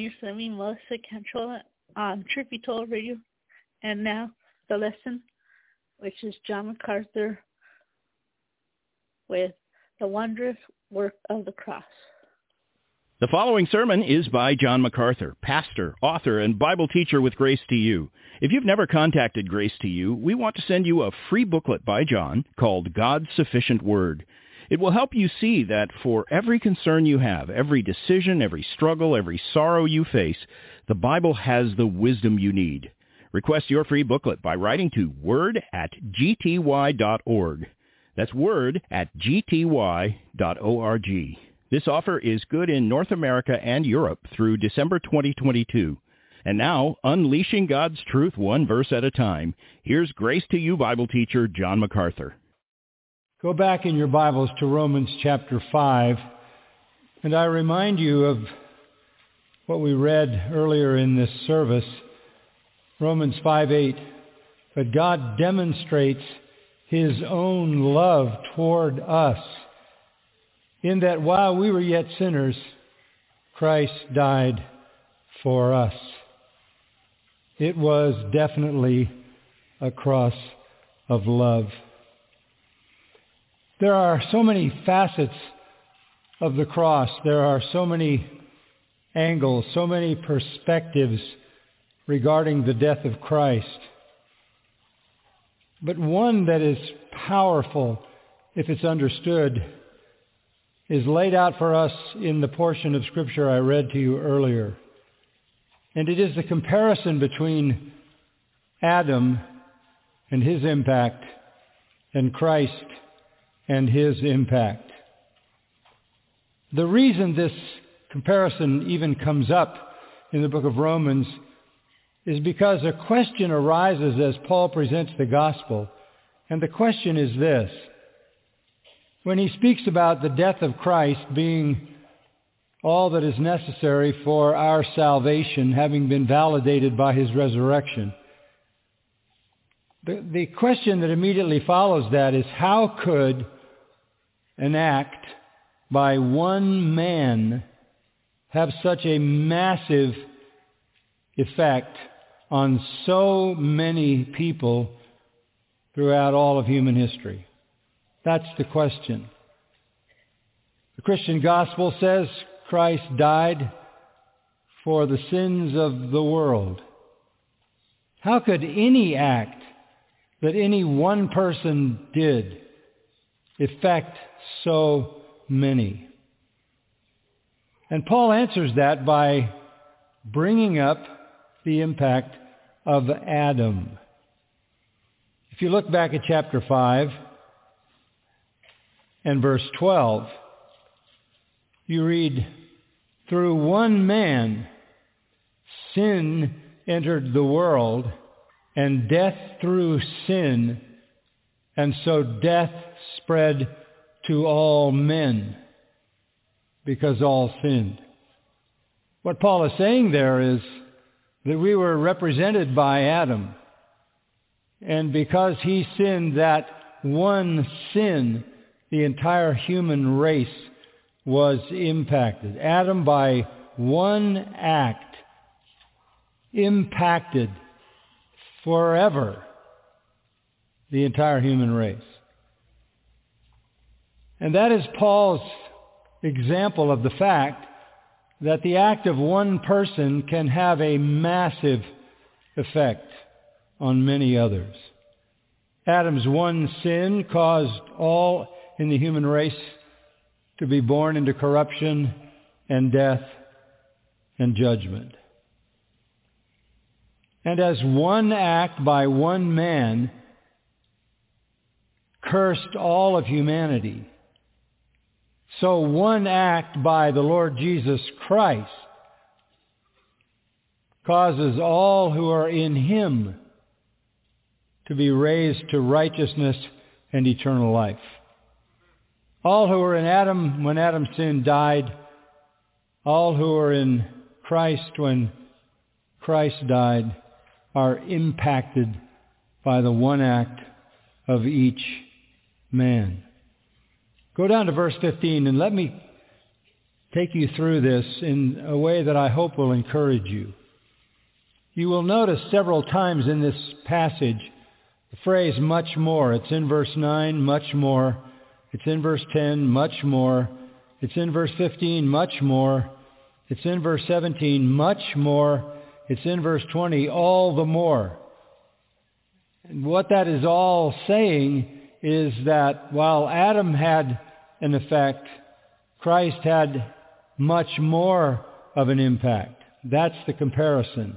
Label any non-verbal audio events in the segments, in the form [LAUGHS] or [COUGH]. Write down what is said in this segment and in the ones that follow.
You're swimming Melissa Cantrola on um, Truth Be Told Radio. And now the lesson, which is John MacArthur with the wondrous work of the cross. The following sermon is by John MacArthur, pastor, author, and Bible teacher with Grace to You. If you've never contacted Grace to You, we want to send you a free booklet by John called God's Sufficient Word. It will help you see that for every concern you have, every decision, every struggle, every sorrow you face, the Bible has the wisdom you need. Request your free booklet by writing to word at gty.org. That's word at gty.org. This offer is good in North America and Europe through December 2022. And now, unleashing God's truth one verse at a time, here's Grace to You Bible teacher John MacArthur. Go back in your Bibles to Romans chapter 5, and I remind you of what we read earlier in this service, Romans 5:8. But God demonstrates his own love toward us in that while we were yet sinners, Christ died for us. It was definitely a cross of love. There are so many facets of the cross. There are so many angles, so many perspectives regarding the death of Christ. But one that is powerful if it's understood is laid out for us in the portion of Scripture I read to you earlier. And it is the comparison between Adam and his impact and Christ and his impact. The reason this comparison even comes up in the book of Romans is because a question arises as Paul presents the gospel. And the question is this. When he speaks about the death of Christ being all that is necessary for our salvation, having been validated by his resurrection, the, the question that immediately follows that is how could an act by one man have such a massive effect on so many people throughout all of human history? That's the question. The Christian gospel says Christ died for the sins of the world. How could any act that any one person did affect so many? And Paul answers that by bringing up the impact of Adam. If you look back at chapter 5 and verse 12, you read, Through one man sin entered the world, and death through sin, and so death spread to all men because all sinned. What Paul is saying there is that we were represented by Adam. And because he sinned that one sin, the entire human race was impacted. Adam, by one act, impacted forever the entire human race. And that is Paul's example of the fact that the act of one person can have a massive effect on many others. Adam's one sin caused all in the human race to be born into corruption and death and judgment. And as one act by one man cursed all of humanity, so one act by the Lord Jesus Christ causes all who are in him to be raised to righteousness and eternal life. All who were in Adam when Adam's sin died, all who are in Christ when Christ died, are impacted by the one act of each man. Go down to verse 15 and let me take you through this in a way that I hope will encourage you. You will notice several times in this passage the phrase much more. It's in verse 9, much more. It's in verse 10, much more. It's in verse 15, much more. It's in verse 17, much more. It's in verse 20, all the more. And what that is all saying is that while Adam had an effect, Christ had much more of an impact. That's the comparison.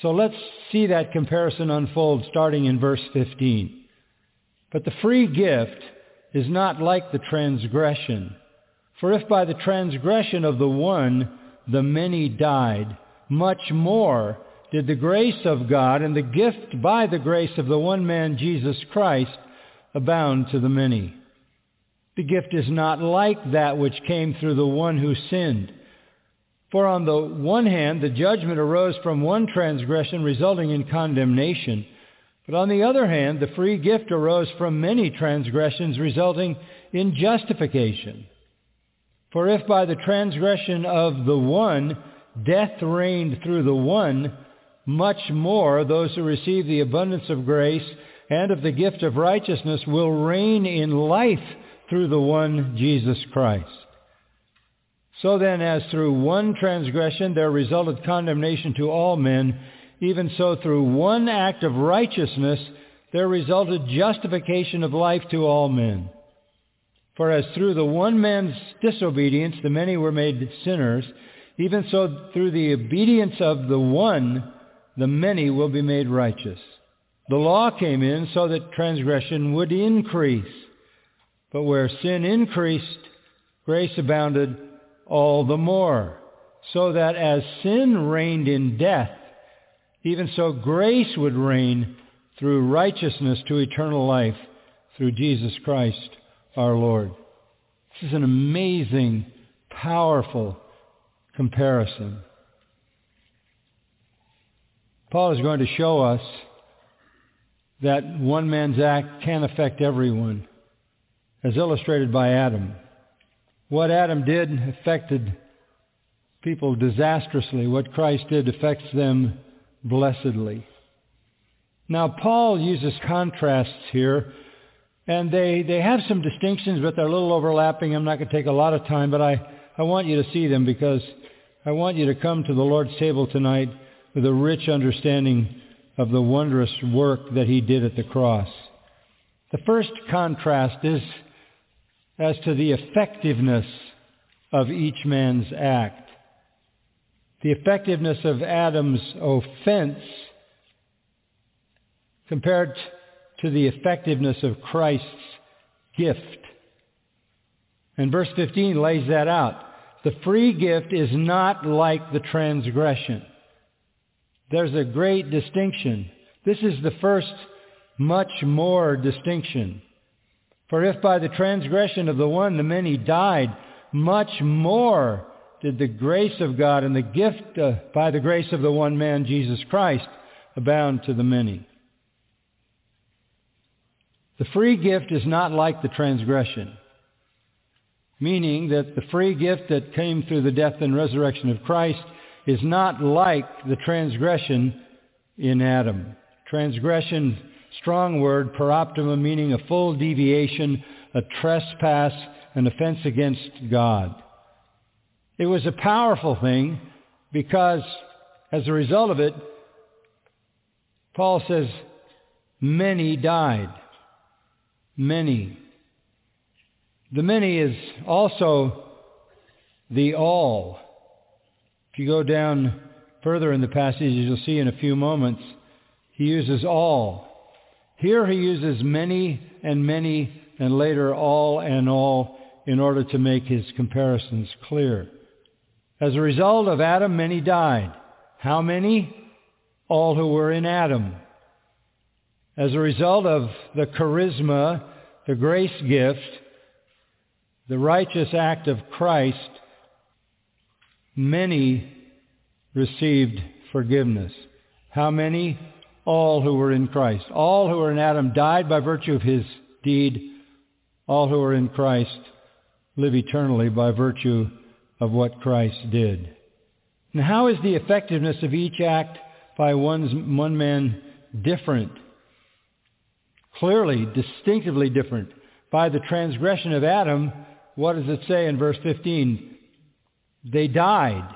So let's see that comparison unfold starting in verse 15. But the free gift is not like the transgression. For if by the transgression of the one the many died, much more did the grace of God and the gift by the grace of the one man Jesus Christ abound to the many. The gift is not like that which came through the one who sinned. For on the one hand, the judgment arose from one transgression resulting in condemnation. But on the other hand, the free gift arose from many transgressions resulting in justification. For if by the transgression of the one death reigned through the one, much more those who receive the abundance of grace and of the gift of righteousness will reign in life through the one Jesus Christ. So then, as through one transgression there resulted condemnation to all men, even so through one act of righteousness there resulted justification of life to all men. For as through the one man's disobedience the many were made sinners, even so through the obedience of the one the many will be made righteous. The law came in so that transgression would increase. But where sin increased, grace abounded all the more, so that as sin reigned in death, even so grace would reign through righteousness to eternal life through Jesus Christ our Lord. This is an amazing, powerful comparison. Paul is going to show us that one man's act can affect everyone, as illustrated by Adam. What Adam did affected people disastrously. What Christ did affects them blessedly. Now, Paul uses contrasts here, and they, they have some distinctions, but they're a little overlapping. I'm not going to take a lot of time, but I, I want you to see them because I want you to come to the Lord's table tonight with a rich understanding of the wondrous work that he did at the cross. The first contrast is as to the effectiveness of each man's act. The effectiveness of Adam's offense compared to the effectiveness of Christ's gift. And verse 15 lays that out. The free gift is not like the transgression. There's a great distinction. This is the first much more distinction. For if by the transgression of the one the many died, much more did the grace of God and the gift uh, by the grace of the one man, Jesus Christ, abound to the many. The free gift is not like the transgression, meaning that the free gift that came through the death and resurrection of Christ is not like the transgression in Adam. Transgression, strong word, paraptoma, meaning a full deviation, a trespass, an offense against God. It was a powerful thing because as a result of it, Paul says, many died. Many. The many is also the all. If you go down further in the passage, you'll see in a few moments, he uses all. Here he uses many and many, and later all and all, in order to make his comparisons clear. As a result of Adam, many died. How many? All who were in Adam. As a result of the charisma, the grace gift, the righteous act of Christ, many received forgiveness. How many? All who were in Christ. All who were in Adam died by virtue of his deed. All who are in Christ live eternally by virtue of what Christ did. Now how is the effectiveness of each act by one's, one man different? Clearly, distinctively different. By the transgression of Adam, what does it say in verse 15? They died.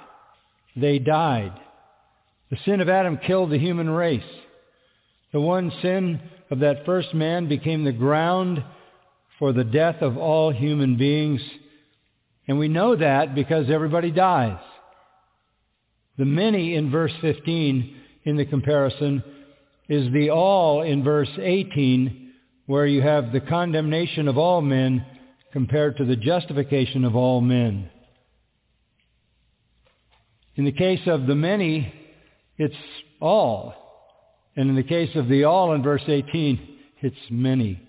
They died. The sin of Adam killed the human race. The one sin of that first man became the ground for the death of all human beings. And we know that because everybody dies. The many in verse 15 in the comparison is the all in verse 18 where you have the condemnation of all men compared to the justification of all men. In the case of the many, it's all. And in the case of the all in verse 18, it's many.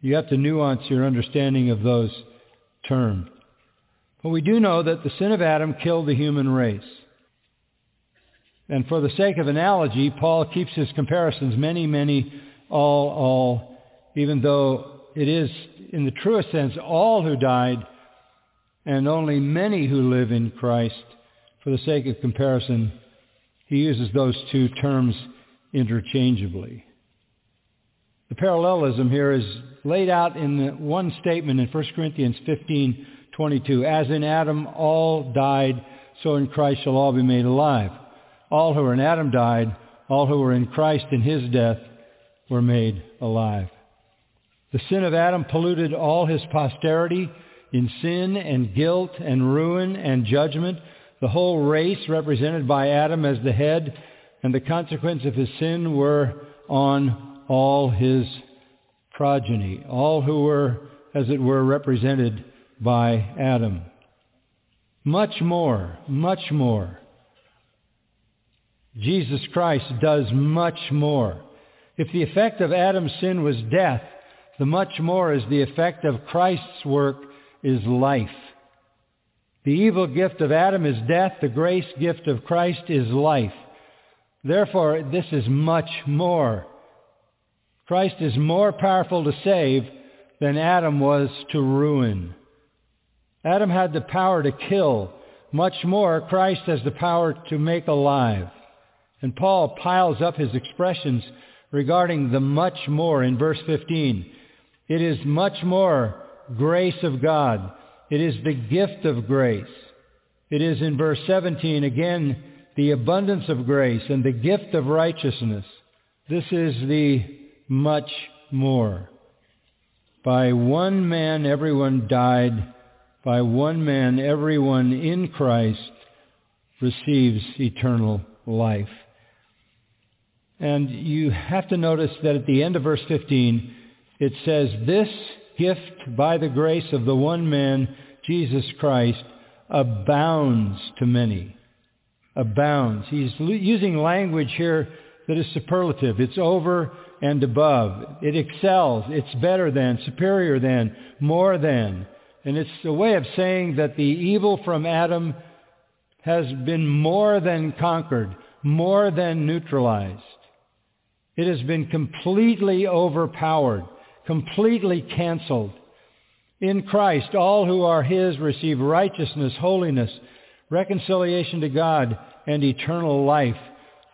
You have to nuance your understanding of those terms. But we do know that the sin of Adam killed the human race. And for the sake of analogy, Paul keeps his comparisons many, many, all, all, even though it is, in the truest sense, all who died and only many who live in Christ. For the sake of comparison, he uses those two terms interchangeably. The parallelism here is laid out in the one statement in 1 Corinthians 15:22. As in Adam all died, so in Christ shall all be made alive. All who were in Adam died. All who were in Christ in his death were made alive. The sin of Adam polluted all his posterity in sin and guilt and ruin and judgment, the whole race represented by Adam as the head and the consequence of his sin were on all his progeny, all who were, as it were, represented by Adam. Much more, much more. Jesus Christ does much more. If the effect of Adam's sin was death, the much more is the effect of Christ's work is life. The evil gift of Adam is death. The grace gift of Christ is life. Therefore, this is much more. Christ is more powerful to save than Adam was to ruin. Adam had the power to kill. Much more, Christ has the power to make alive. And Paul piles up his expressions regarding the much more in verse 15. It is much more grace of God. It is the gift of grace. It is in verse 17 again the abundance of grace and the gift of righteousness. This is the much more. By one man everyone died. By one man everyone in Christ receives eternal life. And you have to notice that at the end of verse 15, it says, This gift by the grace of the one man, Jesus Christ, abounds to many. Abounds. He's using language here that is superlative. It's over and above. It excels. It's better than, superior than, more than. And it's a way of saying that the evil from Adam has been more than conquered, more than neutralized. It has been completely overpowered, completely canceled. In Christ, all who are his receive righteousness, holiness, reconciliation to God, and eternal life.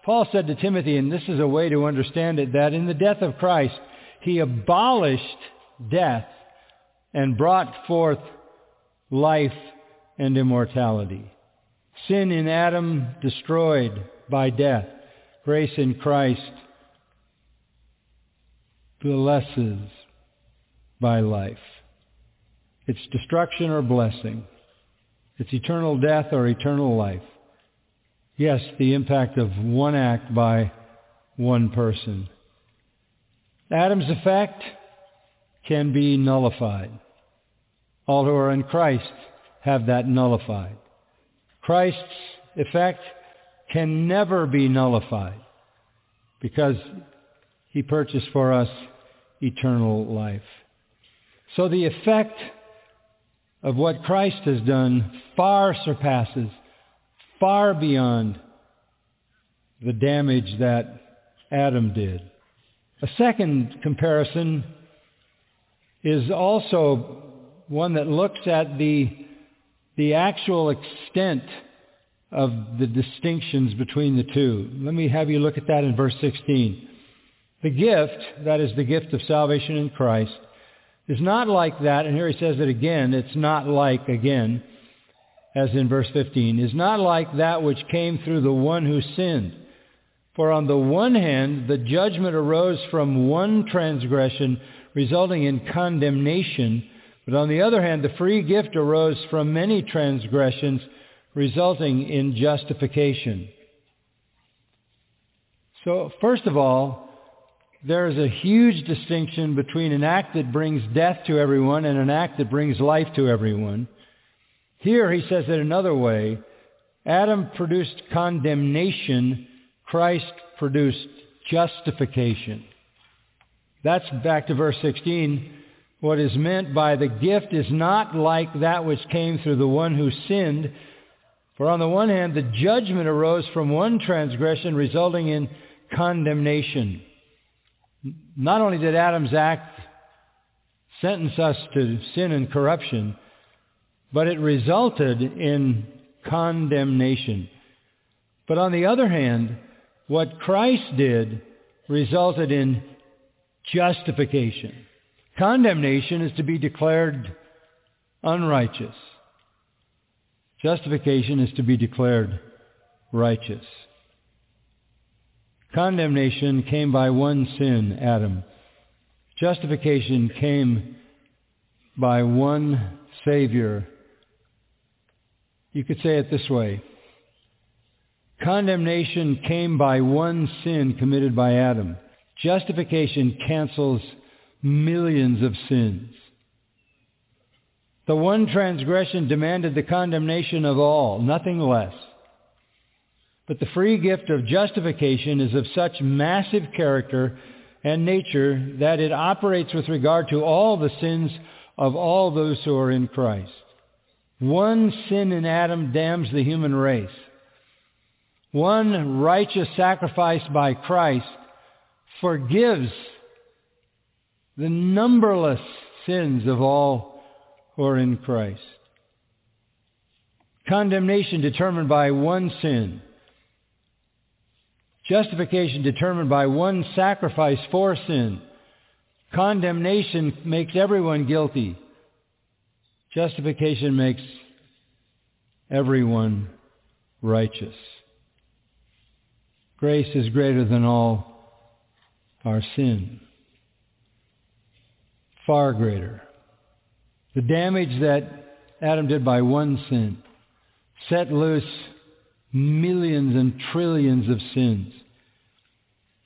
Paul said to Timothy, and this is a way to understand it, that in the death of Christ, he abolished death and brought forth life and immortality. Sin in Adam destroyed by death. Grace in Christ blesses by life. It's destruction or blessing. It's eternal death or eternal life. Yes, the impact of one act by one person. Adam's effect can be nullified. All who are in Christ have that nullified. Christ's effect can never be nullified because he purchased for us eternal life. So the effect of what Christ has done far surpasses, far beyond the damage that Adam did. A second comparison is also one that looks at the, the actual extent of the distinctions between the two. Let me have you look at that in verse 16. The gift, that is the gift of salvation in Christ, is not like that, and here he says it again, it's not like again, as in verse 15, is not like that which came through the one who sinned. For on the one hand, the judgment arose from one transgression, resulting in condemnation, but on the other hand, the free gift arose from many transgressions, resulting in justification. So, first of all, there is a huge distinction between an act that brings death to everyone and an act that brings life to everyone. Here he says it another way. Adam produced condemnation. Christ produced justification. That's back to verse 16. What is meant by the gift is not like that which came through the one who sinned. For on the one hand, the judgment arose from one transgression resulting in condemnation. Not only did Adam's act sentence us to sin and corruption, but it resulted in condemnation. But on the other hand, what Christ did resulted in justification. Condemnation is to be declared unrighteous. Justification is to be declared righteous. Condemnation came by one sin, Adam. Justification came by one Savior. You could say it this way. Condemnation came by one sin committed by Adam. Justification cancels millions of sins. The one transgression demanded the condemnation of all, nothing less. But the free gift of justification is of such massive character and nature that it operates with regard to all the sins of all those who are in Christ. One sin in Adam damns the human race. One righteous sacrifice by Christ forgives the numberless sins of all who are in Christ. Condemnation determined by one sin. Justification determined by one sacrifice for sin. Condemnation makes everyone guilty. Justification makes everyone righteous. Grace is greater than all our sin. Far greater. The damage that Adam did by one sin set loose millions and trillions of sins.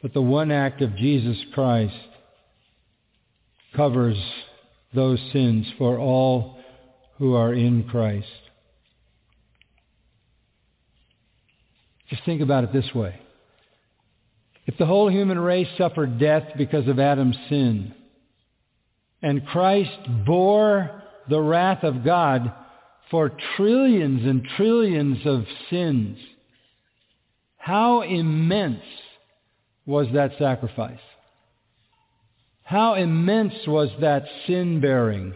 But the one act of Jesus Christ covers those sins for all who are in Christ. Just think about it this way. If the whole human race suffered death because of Adam's sin, and Christ bore the wrath of God for trillions and trillions of sins, how immense was that sacrifice? How immense was that sin bearing?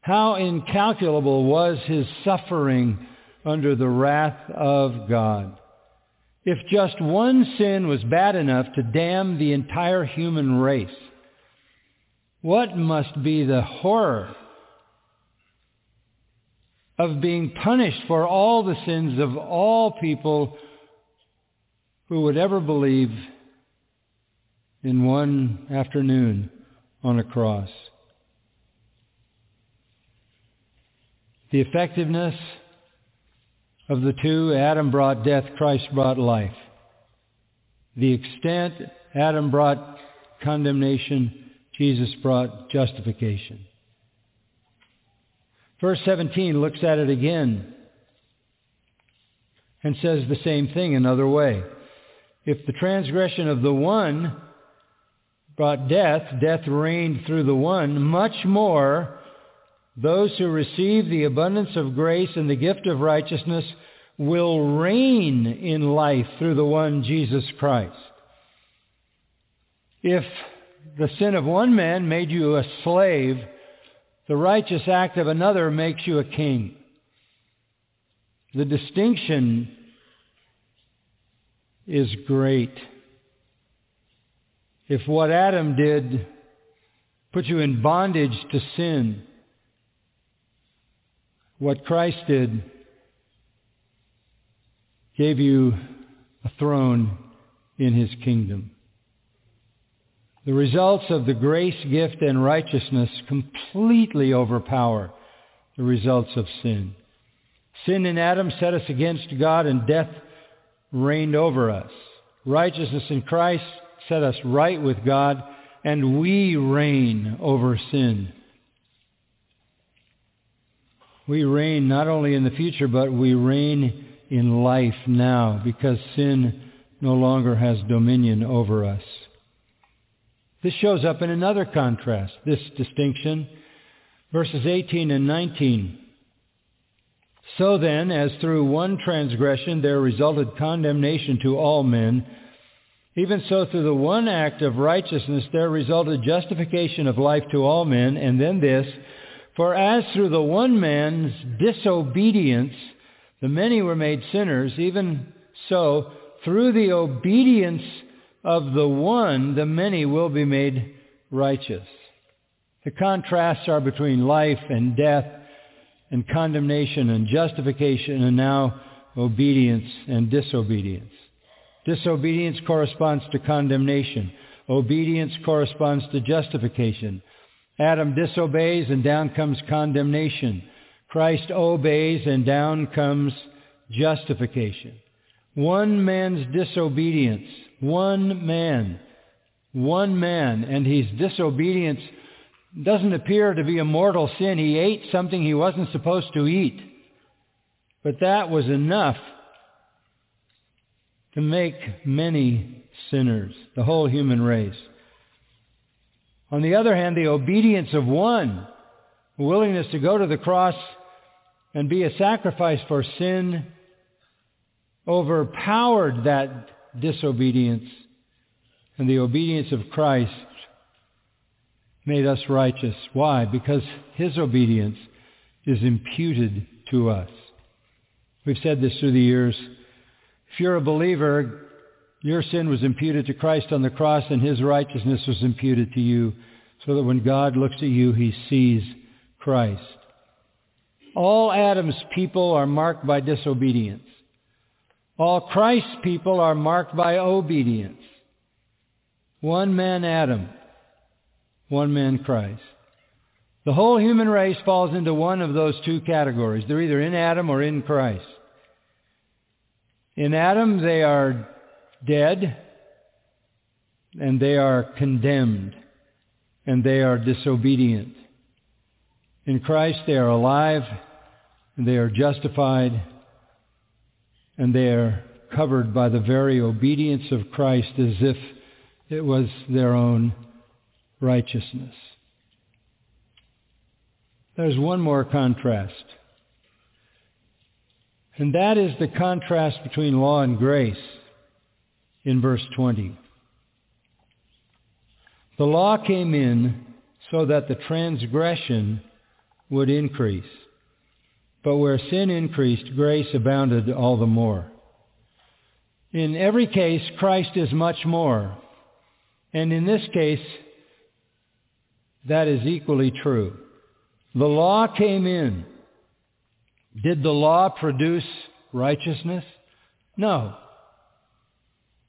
How incalculable was his suffering under the wrath of God? If just one sin was bad enough to damn the entire human race, what must be the horror of being punished for all the sins of all people who would ever believe in one afternoon on a cross? The effectiveness of the two, Adam brought death, Christ brought life. The extent, Adam brought condemnation, Jesus brought justification. Verse 17 looks at it again and says the same thing another way. If the transgression of the one brought death, death reigned through the one, much more those who receive the abundance of grace and the gift of righteousness will reign in life through the one Jesus Christ. If the sin of one man made you a slave, the righteous act of another makes you a king. The distinction is great. If what Adam did put you in bondage to sin, what Christ did gave you a throne in his kingdom. The results of the grace gift and righteousness completely overpower the results of sin. Sin in Adam set us against God and death reigned over us. Righteousness in Christ set us right with God and we reign over sin. We reign not only in the future, but we reign in life now because sin no longer has dominion over us. This shows up in another contrast, this distinction, verses 18 and 19. So then, as through one transgression there resulted condemnation to all men, even so through the one act of righteousness there resulted justification of life to all men, and then this, for as through the one man's disobedience the many were made sinners, even so through the obedience of the one the many will be made righteous. The contrasts are between life and death and condemnation and justification and now obedience and disobedience. Disobedience corresponds to condemnation. Obedience corresponds to justification. Adam disobeys and down comes condemnation. Christ obeys and down comes justification. One man's disobedience, one man, one man, and his disobedience doesn't appear to be a mortal sin. He ate something he wasn't supposed to eat. But that was enough to make many sinners, the whole human race. On the other hand, the obedience of one, willingness to go to the cross and be a sacrifice for sin, overpowered that disobedience. And the obedience of Christ made us righteous. Why? Because his obedience is imputed to us. We've said this through the years. If you're a believer, your sin was imputed to Christ on the cross and his righteousness was imputed to you so that when God looks at you, he sees Christ. All Adam's people are marked by disobedience. All Christ's people are marked by obedience. One man Adam, one man Christ. The whole human race falls into one of those two categories. They're either in Adam or in Christ. In Adam, they are dead and they are condemned and they are disobedient. In Christ, they are alive and they are justified and they are covered by the very obedience of Christ as if it was their own righteousness. There's one more contrast. And that is the contrast between law and grace in verse 20. The law came in so that the transgression would increase. But where sin increased, grace abounded all the more. In every case, Christ is much more. And in this case, that is equally true. The law came in. Did the law produce righteousness? No.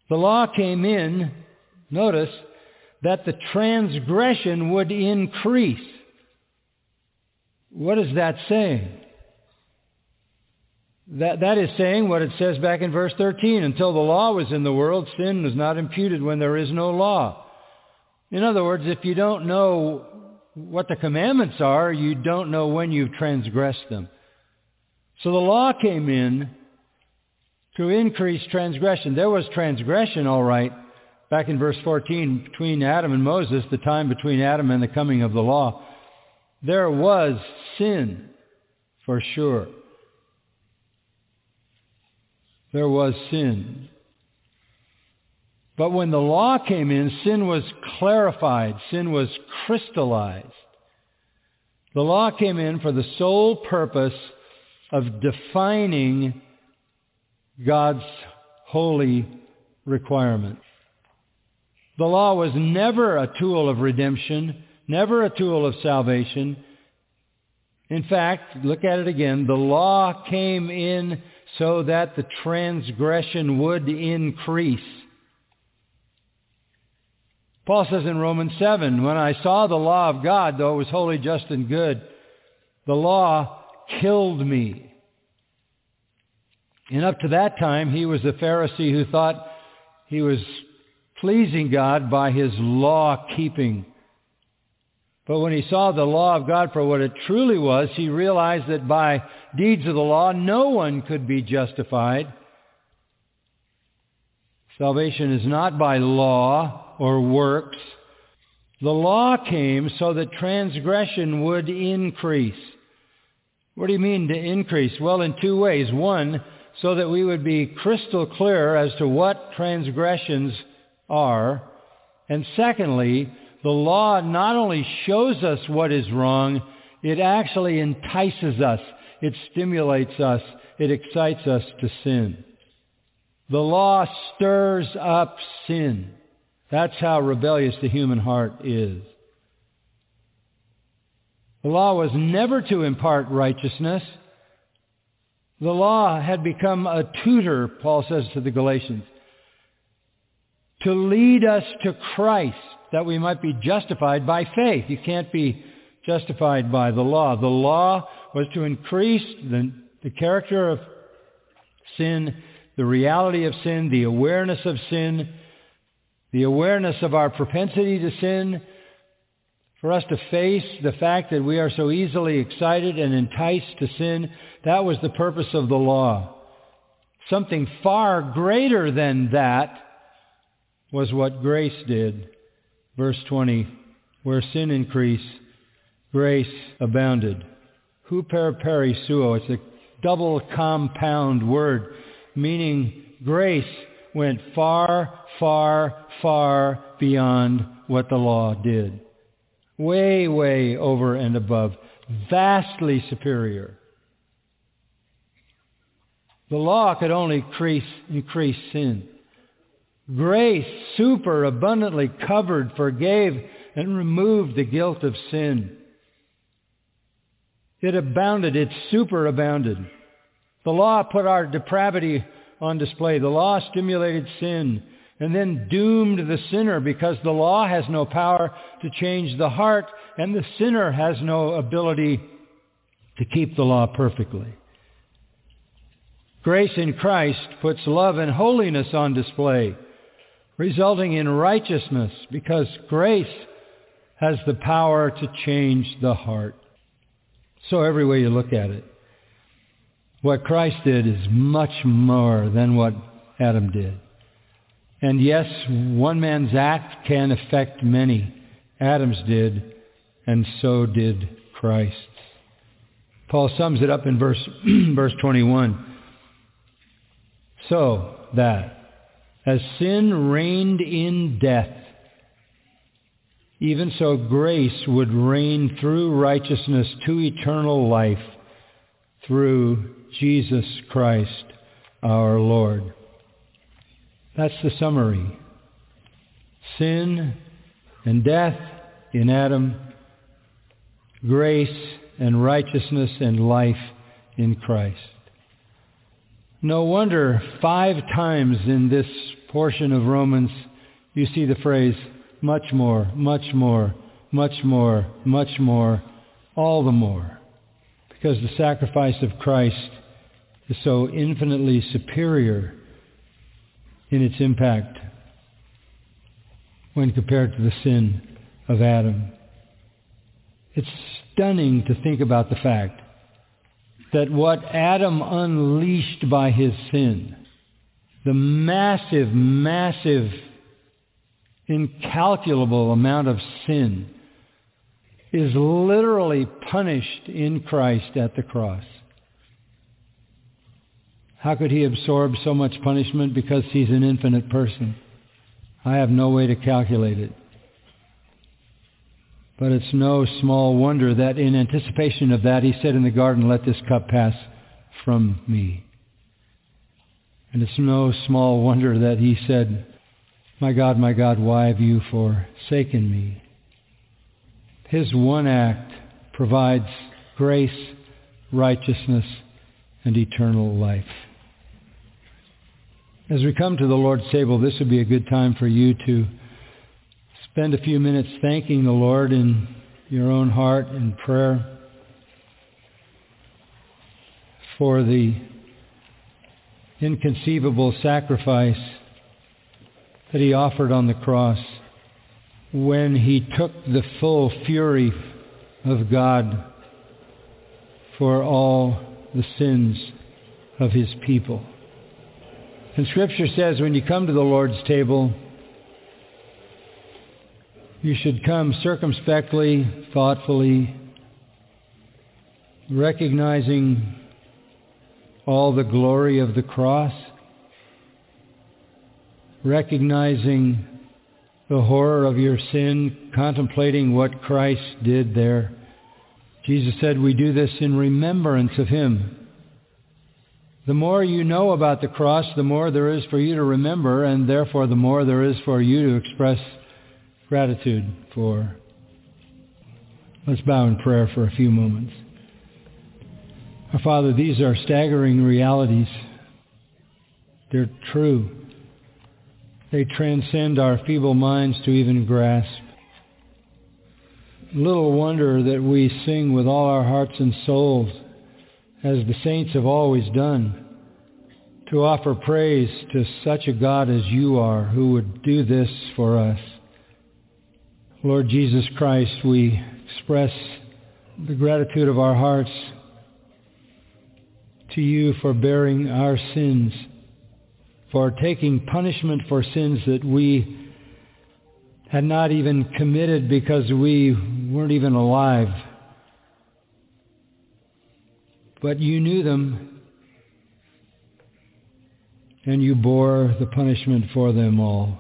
The law came in, notice, that the transgression would increase. What is that saying? That, that is saying what it says back in verse 13. Until the law was in the world, sin was not imputed when there is no law. In other words, if you don't know what the commandments are, you don't know when you've transgressed them. So the law came in to increase transgression. There was transgression, all right, back in verse 14, between Adam and Moses, the time between Adam and the coming of the law. There was sin, for sure. There was sin. But when the law came in, sin was clarified. Sin was crystallized. The law came in for the sole purpose of defining God's holy requirements. The law was never a tool of redemption, never a tool of salvation. In fact, look at it again. The law came in so that the transgression would increase. Paul says in Romans 7, when I saw the law of God, though it was holy, just, and good, the law killed me. And up to that time, he was a Pharisee who thought he was pleasing God by his law keeping. But when he saw the law of God for what it truly was, he realized that by deeds of the law, no one could be justified. Salvation is not by law or works. The law came so that transgression would increase. What do you mean to increase? Well, in two ways. One, so that we would be crystal clear as to what transgressions are. And secondly, the law not only shows us what is wrong, it actually entices us. It stimulates us. It excites us to sin. The law stirs up sin. That's how rebellious the human heart is. The law was never to impart righteousness. The law had become a tutor, Paul says to the Galatians, to lead us to Christ that we might be justified by faith. You can't be justified by the law. The law was to increase the, the character of sin the reality of sin, the awareness of sin, the awareness of our propensity to sin, For us to face the fact that we are so easily excited and enticed to sin, that was the purpose of the law. Something far greater than that was what grace did. Verse 20, where sin increased, grace abounded. Huper perisseuo, it's a double compound word, meaning grace went far, far, far beyond what the law did. Way, way over and above. Vastly superior. The law could only increase, increase sin. Grace super abundantly covered, forgave, and removed the guilt of sin. It abounded, it superabounded. The law put our depravity on display. The law stimulated sin and then doomed the sinner because the law has no power to change the heart and the sinner has no ability to keep the law perfectly. Grace in Christ puts love and holiness on display, resulting in righteousness because grace has the power to change the heart. So every way you look at it, what Christ did is much more than what Adam did. And yes, one man's act can affect many. Adam's did, and so did Christ's. Paul sums it up in verse, [CLEARS THROAT] verse 21. So that as sin reigned in death, even so grace would reign through righteousness to eternal life through Jesus Christ our Lord. That's the summary. Sin and death in Adam, grace and righteousness and life in Christ. No wonder five times in this portion of Romans you see the phrase, much more, much more, much more, much more, all the more. Because the sacrifice of Christ is so infinitely superior in its impact when compared to the sin of Adam. It's stunning to think about the fact that what Adam unleashed by his sin, the massive, massive, incalculable amount of sin, is literally punished in Christ at the cross. How could he absorb so much punishment? Because he's an infinite person. I have no way to calculate it. But it's no small wonder that in anticipation of that, he said in the garden, let this cup pass from me. And it's no small wonder that he said, my God, my God, why have you forsaken me? His one act provides grace, righteousness, and eternal life. As we come to the Lord's table, this would be a good time for you to spend a few minutes thanking the Lord in your own heart in prayer for the inconceivable sacrifice that he offered on the cross when he took the full fury of God for all the sins of his people. And Scripture says when you come to the Lord's table, you should come circumspectly, thoughtfully, recognizing all the glory of the cross, recognizing the horror of your sin, contemplating what Christ did there. Jesus said we do this in remembrance of him. The more you know about the cross, the more there is for you to remember, and therefore the more there is for you to express gratitude for. Let's bow in prayer for a few moments. Our Father, these are staggering realities. They're true. They transcend our feeble minds to even grasp. Little wonder that we sing with all our hearts and souls as the saints have always done, to offer praise to such a God as you are who would do this for us. Lord Jesus Christ, we express the gratitude of our hearts to you for bearing our sins, for taking punishment for sins that we had not even committed because we weren't even alive. But you knew them, and you bore the punishment for them all.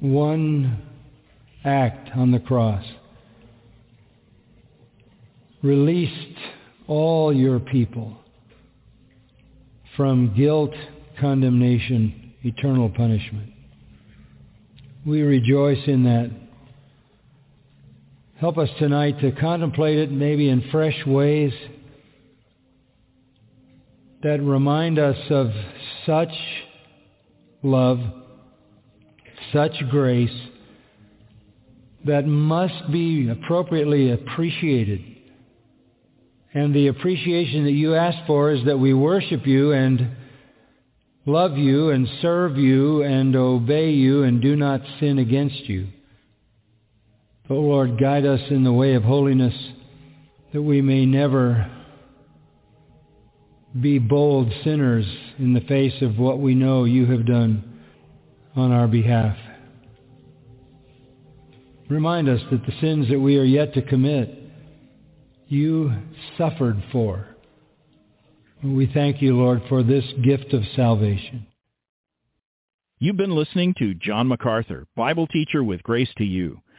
one act on the cross released all your people from guilt, condemnation, eternal punishment. We rejoice in that. Help us tonight to contemplate it maybe in fresh ways that remind us of such love such grace that must be appropriately appreciated. And the appreciation that you ask for is that we worship you and love you and serve you and obey you and do not sin against you. But Lord, guide us in the way of holiness that we may never be bold sinners in the face of what we know you have done on our behalf. Remind us that the sins that we are yet to commit, you suffered for. We thank you, Lord, for this gift of salvation. You've been listening to John MacArthur, Bible teacher with Grace to You.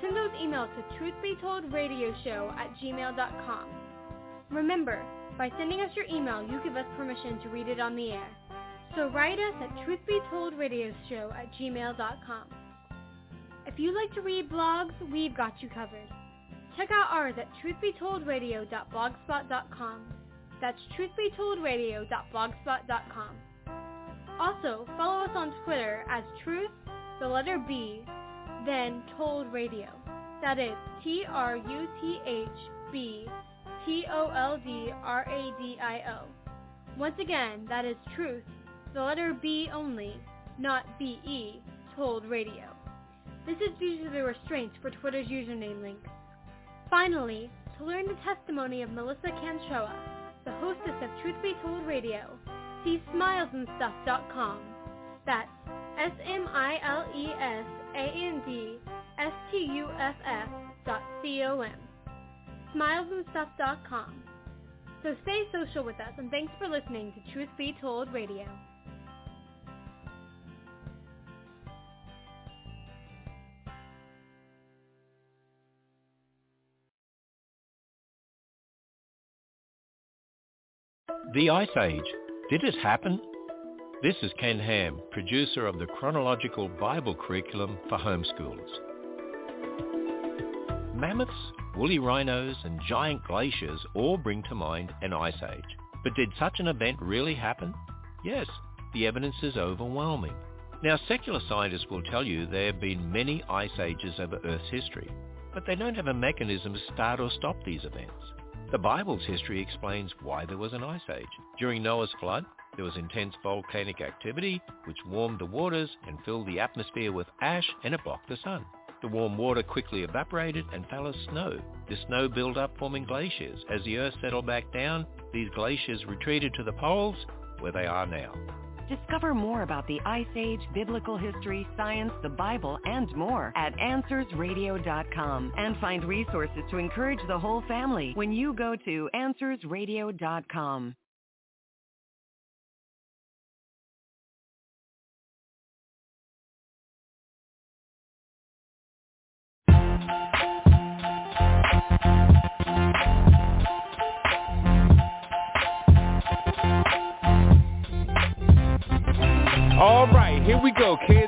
Send those emails to truthbetoldradioshow at gmail.com. Remember, by sending us your email, you give us permission to read it on the air. So write us at truthbetoldradioshow at gmail.com. If you like to read blogs, we've got you covered. Check out ours at truthbetoldradio.blogspot.com. That's truthbetoldradio.blogspot.com. Also, follow us on Twitter as truth, the letter B, then Told Radio. That is T-R-U-T-H-B-T-O-L-D-R-A-D-I-O. Once again, that is truth, the letter B only, not B-E, Told Radio. This is due to the restraints for Twitter's username links. Finally, to learn the testimony of Melissa Canchoa, the hostess of Truth Be Told Radio, see smilesandstuff.com. That's S-M-I-L-E-S a-N-D-S-T-U-F-F dot C-O-M. Smilesandstuff.com. So stay social with us and thanks for listening to Truth Be Told Radio. The Ice Age. Did it happen? This is Ken Ham, producer of the Chronological Bible Curriculum for Homeschoolers. Mammoths, woolly rhinos, and giant glaciers all bring to mind an ice age. But did such an event really happen? Yes, the evidence is overwhelming. Now, secular scientists will tell you there have been many ice ages over Earth's history, but they don't have a mechanism to start or stop these events. The Bible's history explains why there was an ice age. During Noah's flood, there was intense volcanic activity which warmed the waters and filled the atmosphere with ash and it blocked the sun. The warm water quickly evaporated and fell as snow. The snow built up forming glaciers. As the Earth settled back down, these glaciers retreated to the poles where they are now. Discover more about the Ice Age, biblical history, science, the Bible, and more at AnswersRadio.com and find resources to encourage the whole family when you go to AnswersRadio.com. All right, here we go, kids.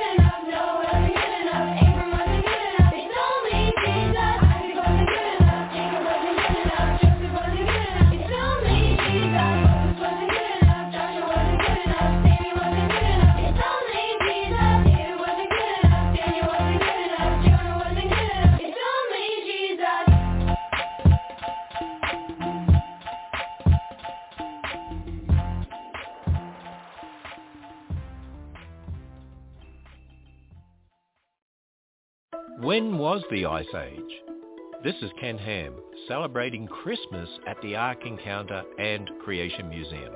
Was the Ice Age? This is Ken Ham, celebrating Christmas at the Ark Encounter and Creation Museum.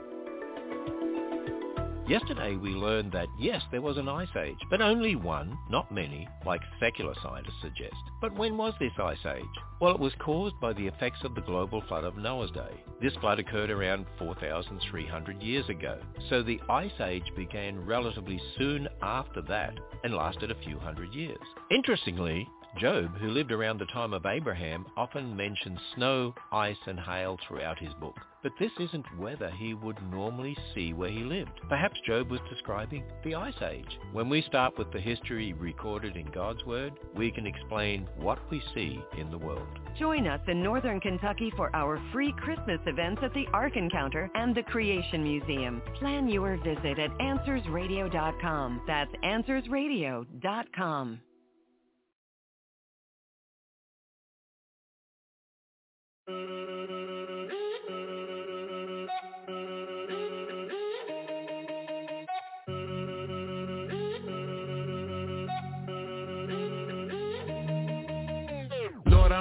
Yesterday we learned that yes, there was an ice age, but only one, not many, like secular scientists suggest. But when was this ice age? Well, it was caused by the effects of the global flood of Noah's day. This flood occurred around 4,300 years ago, so the ice age began relatively soon after that and lasted a few hundred years. Interestingly, Job, who lived around the time of Abraham, often mentions snow, ice and hail throughout his book. But this isn't weather he would normally see where he lived. Perhaps Job was describing the Ice Age. When we start with the history recorded in God's Word, we can explain what we see in the world. Join us in Northern Kentucky for our free Christmas events at the Ark Encounter and the Creation Museum. Plan your visit at AnswersRadio.com. That's AnswersRadio.com. Lord,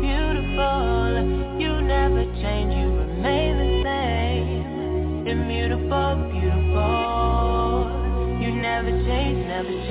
change, never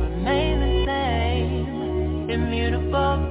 Immutable,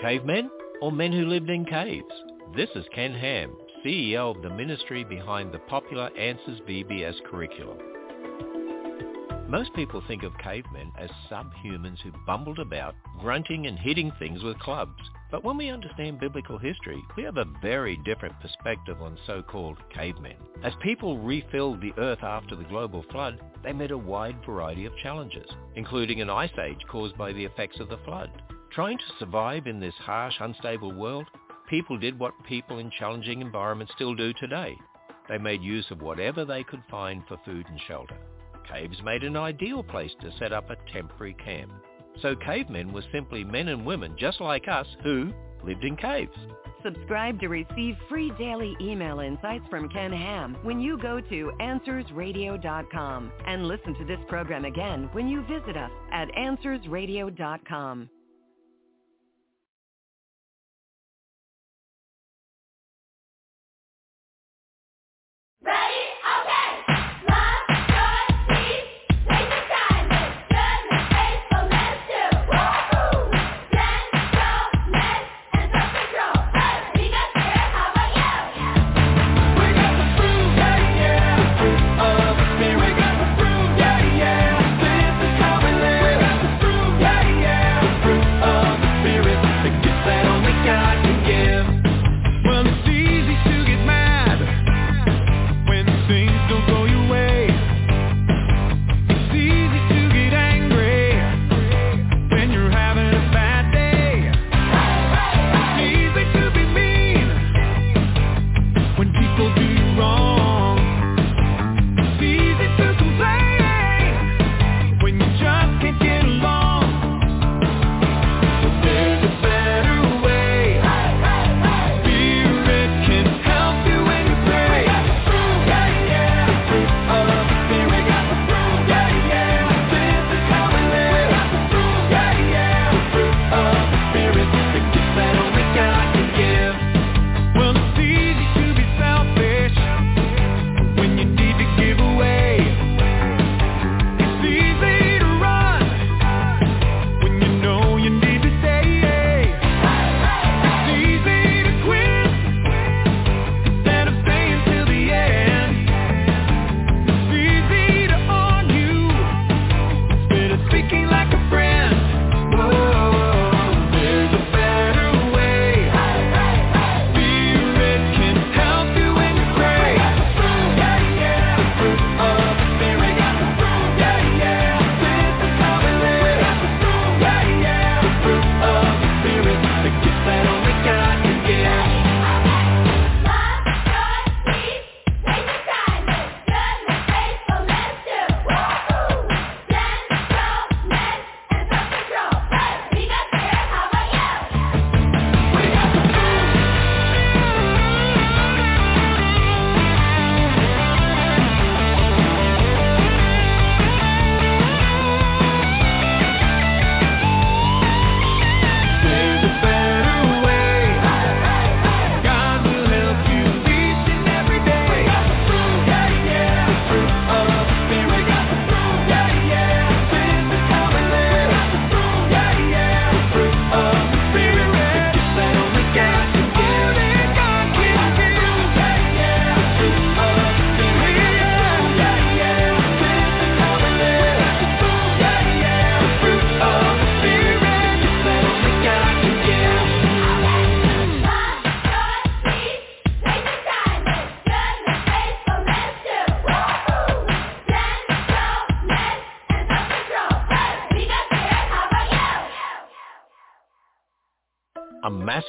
Cavemen or men who lived in caves? This is Ken Ham, CEO of the ministry behind the popular Answers VBS curriculum. Most people think of cavemen as subhumans who bumbled about, grunting and hitting things with clubs. But when we understand biblical history, we have a very different perspective on so-called cavemen. As people refilled the earth after the global flood, they met a wide variety of challenges, including an ice age caused by the effects of the flood. Trying to survive in this harsh, unstable world, people did what people in challenging environments still do today. They made use of whatever they could find for food and shelter. Caves made an ideal place to set up a temporary camp. So cavemen were simply men and women just like us who lived in caves. Subscribe to receive free daily email insights from Ken Ham when you go to AnswersRadio.com and listen to this program again when you visit us at AnswersRadio.com.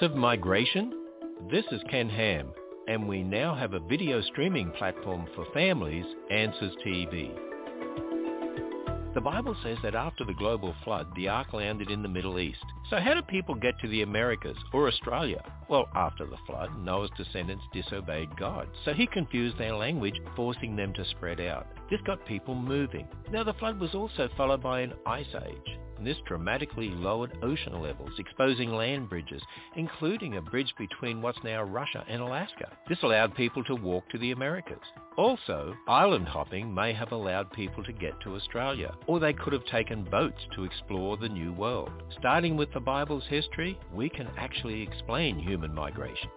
massive migration? This is Ken Ham, and we now have a video streaming platform for families, Answers TV. The Bible says that after the global flood, the ark landed in the Middle East. So how did people get to the Americas or Australia? Well, after the flood, Noah's descendants disobeyed God. So he confused their language, forcing them to spread out. This got people moving. Now the flood was also followed by an ice age. This dramatically lowered ocean levels, exposing land bridges, including a bridge between what's now Russia and Alaska. This allowed people to walk to the Americas. Also, island hopping may have allowed people to get to Australia, or they could have taken boats to explore the New World. Starting with the Bible's history, we can actually explain human migration.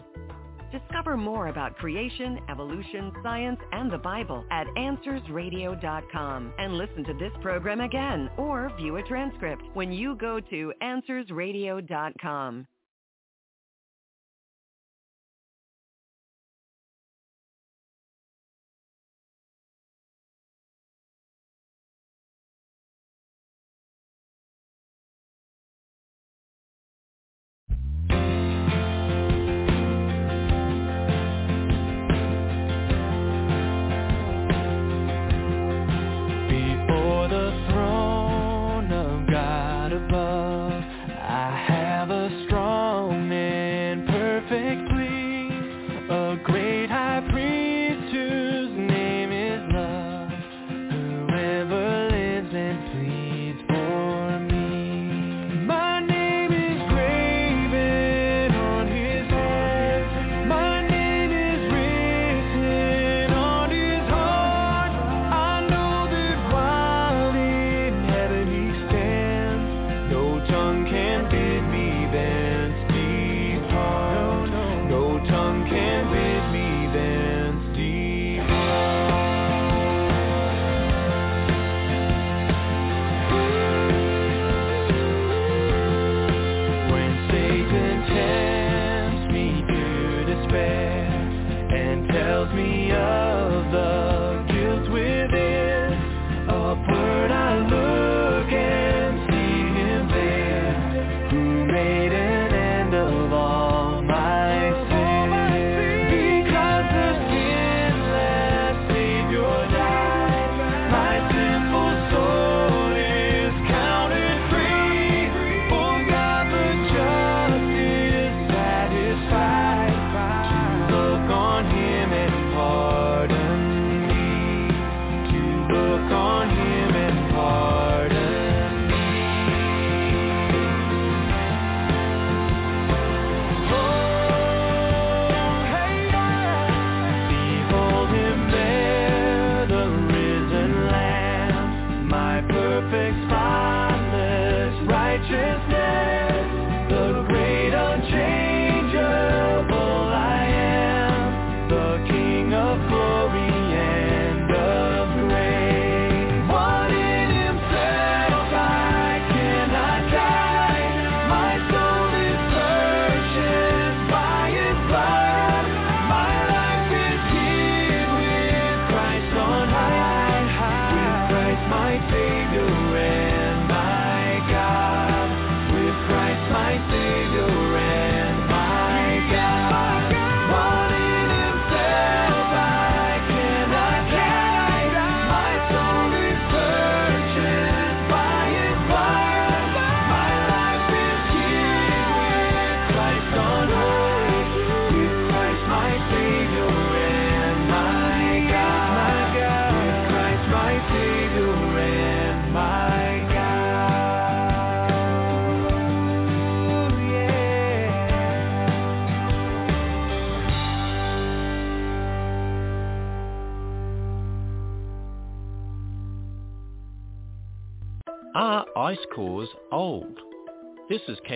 Discover more about creation, evolution, science, and the Bible at AnswersRadio.com and listen to this program again or view a transcript when you go to AnswersRadio.com.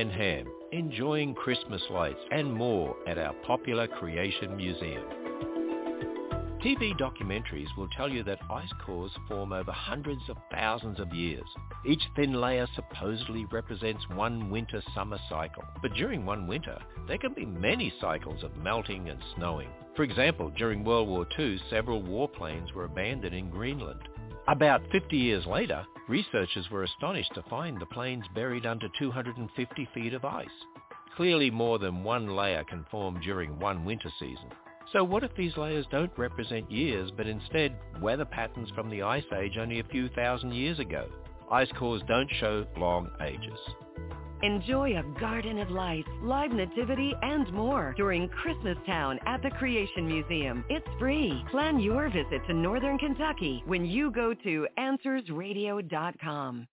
Ken Ham, enjoying Christmas lights and more at our popular Creation Museum. TV documentaries will tell you that ice cores form over hundreds of thousands of years. Each thin layer supposedly represents one winter-summer cycle. But during one winter, there can be many cycles of melting and snowing. For example, during World War II, several warplanes were abandoned in Greenland. About 50 years later, researchers were astonished to find the planes buried under 250 feet of ice. Clearly more than one layer can form during one winter season. So what if these layers don't represent years, but instead weather patterns from the Ice Age only a few thousand years ago? Ice cores don't show long ages. Enjoy a garden of lights, live nativity, and more during Christmas Town at the Creation Museum. It's free. Plan your visit to Northern Kentucky when you go to AnswersRadio.com.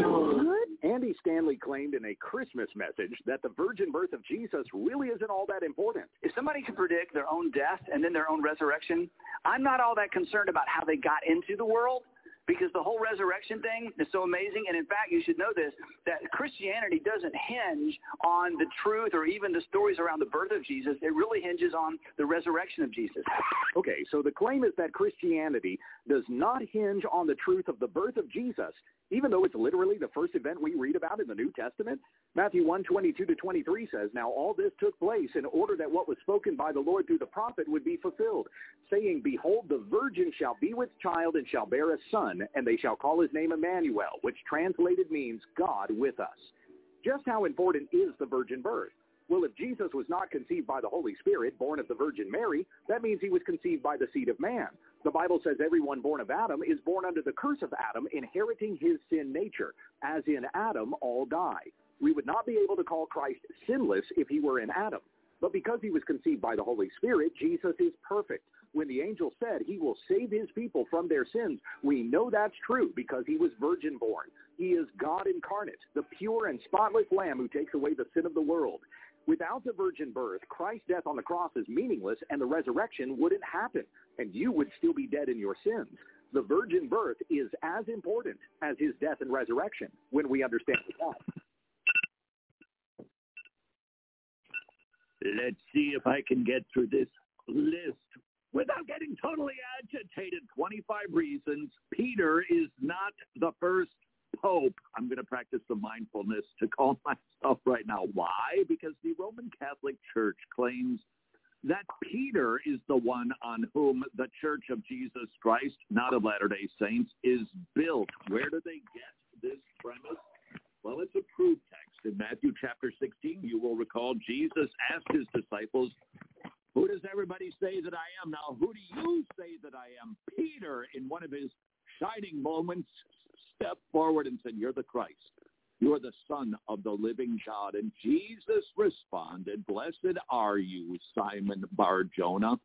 Andy Andy Stanley claimed in a Christmas message that the virgin birth of Jesus really isn't all that important. If somebody can predict their own death and then their own resurrection, I'm not all that concerned about how they got into the world because the whole resurrection thing is so amazing. And in fact, you should know this, that Christianity doesn't hinge on the truth or even the stories around the birth of Jesus. It really hinges on the resurrection of Jesus. Okay, so the claim is that Christianity does not hinge on the truth of the birth of Jesus, even though it's literally the first event we read about in the New Testament. Matthew 1, 22 to 23 says, Now all this took place in order that what was spoken by the Lord through the prophet would be fulfilled, saying, Behold, the virgin shall be with child and shall bear a son, and they shall call his name Emmanuel, which translated means God with us. Just how important is the virgin birth? Well, if Jesus was not conceived by the Holy Spirit, born of the Virgin Mary, that means he was conceived by the seed of man. The Bible says everyone born of Adam is born under the curse of Adam, inheriting his sin nature. As in Adam, all die. We would not be able to call Christ sinless if he were in Adam. But because he was conceived by the Holy Spirit, Jesus is perfect. When the angel said he will save his people from their sins, we know that's true because he was virgin born. He is God incarnate, the pure and spotless Lamb who takes away the sin of the world. Without the virgin birth, Christ's death on the cross is meaningless and the resurrection wouldn't happen, and you would still be dead in your sins. The virgin birth is as important as his death and resurrection when we understand that. Let's see if I can get through this list without getting totally agitated. 25 reasons Peter is not the first pope. I'm going to practice some mindfulness to calm [LAUGHS] myself right now. Why? Because the Roman Catholic Church claims that Peter is the one on whom the Church of Jesus Christ, not of Latter-day Saints, is built. Where do they get this premise? Well, it's a proof text. In Matthew chapter 16, you will recall Jesus asked his disciples, who does everybody say that I am? Now, who do you say that I am? Peter, in one of his shining moments, stepped forward and said, you're the Christ. You're the Son of the living God. And Jesus responded, Blessed are you, Simon Bar-Jonah,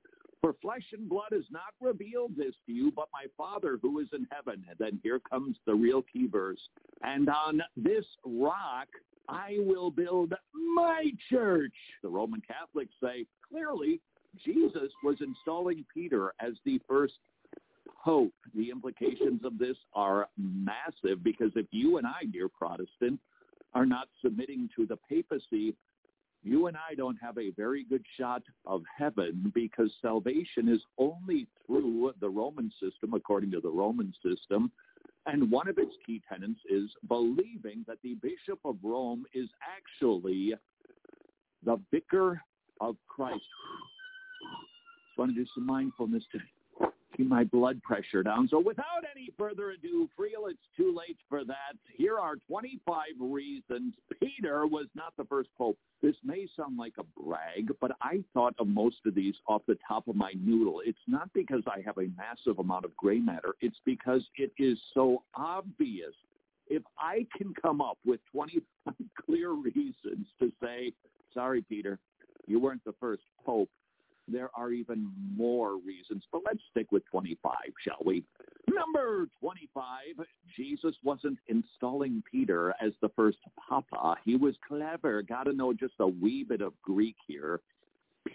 for flesh and blood has not revealed this to you, but my Father who is in heaven. And then here comes the real key verse. And on this rock I will build my church. The Roman Catholics say, clearly, Jesus was installing Peter as the first pope. The implications of this are massive because if you and I, dear Protestant, are not submitting to the papacy, you and I don't have a very good shot of heaven because salvation is only through the Roman system, according to the Roman system. And one of its key tenets is believing that the Bishop of Rome is actually the vicar of Christ. Just want to do some mindfulness today keep my blood pressure down. So without any further ado, Friel, it's too late for that. Here are 25 reasons Peter was not the first pope. This may sound like a brag, but I thought of most of these off the top of my noodle. It's not because I have a massive amount of gray matter. It's because it is so obvious. If I can come up with 25 [LAUGHS] clear reasons to say, sorry, Peter, you weren't the first pope, there are even more reasons, but let's stick with 25, shall we? Number 25, Jesus wasn't installing Peter as the first papa. He was clever. Got to know just a wee bit of Greek here.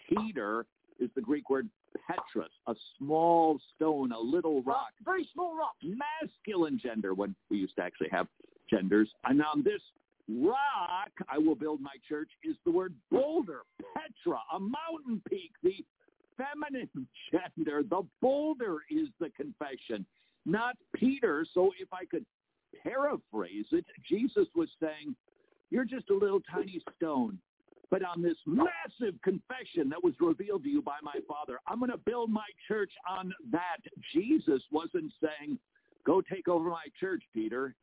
Peter is the Greek word Petros, a small stone, a little rock. Very small rock. Masculine gender when we used to actually have genders. And on this rock I will build my church is the word boulder, Petra, a mountain peak, the feminine [LAUGHS] gender. The boulder is the confession, not Peter. So if I could paraphrase it, Jesus was saying, you're just a little tiny stone. But on this massive confession that was revealed to you by my Father, I'm going to build my church on that. Jesus wasn't saying, go take over my church, Peter.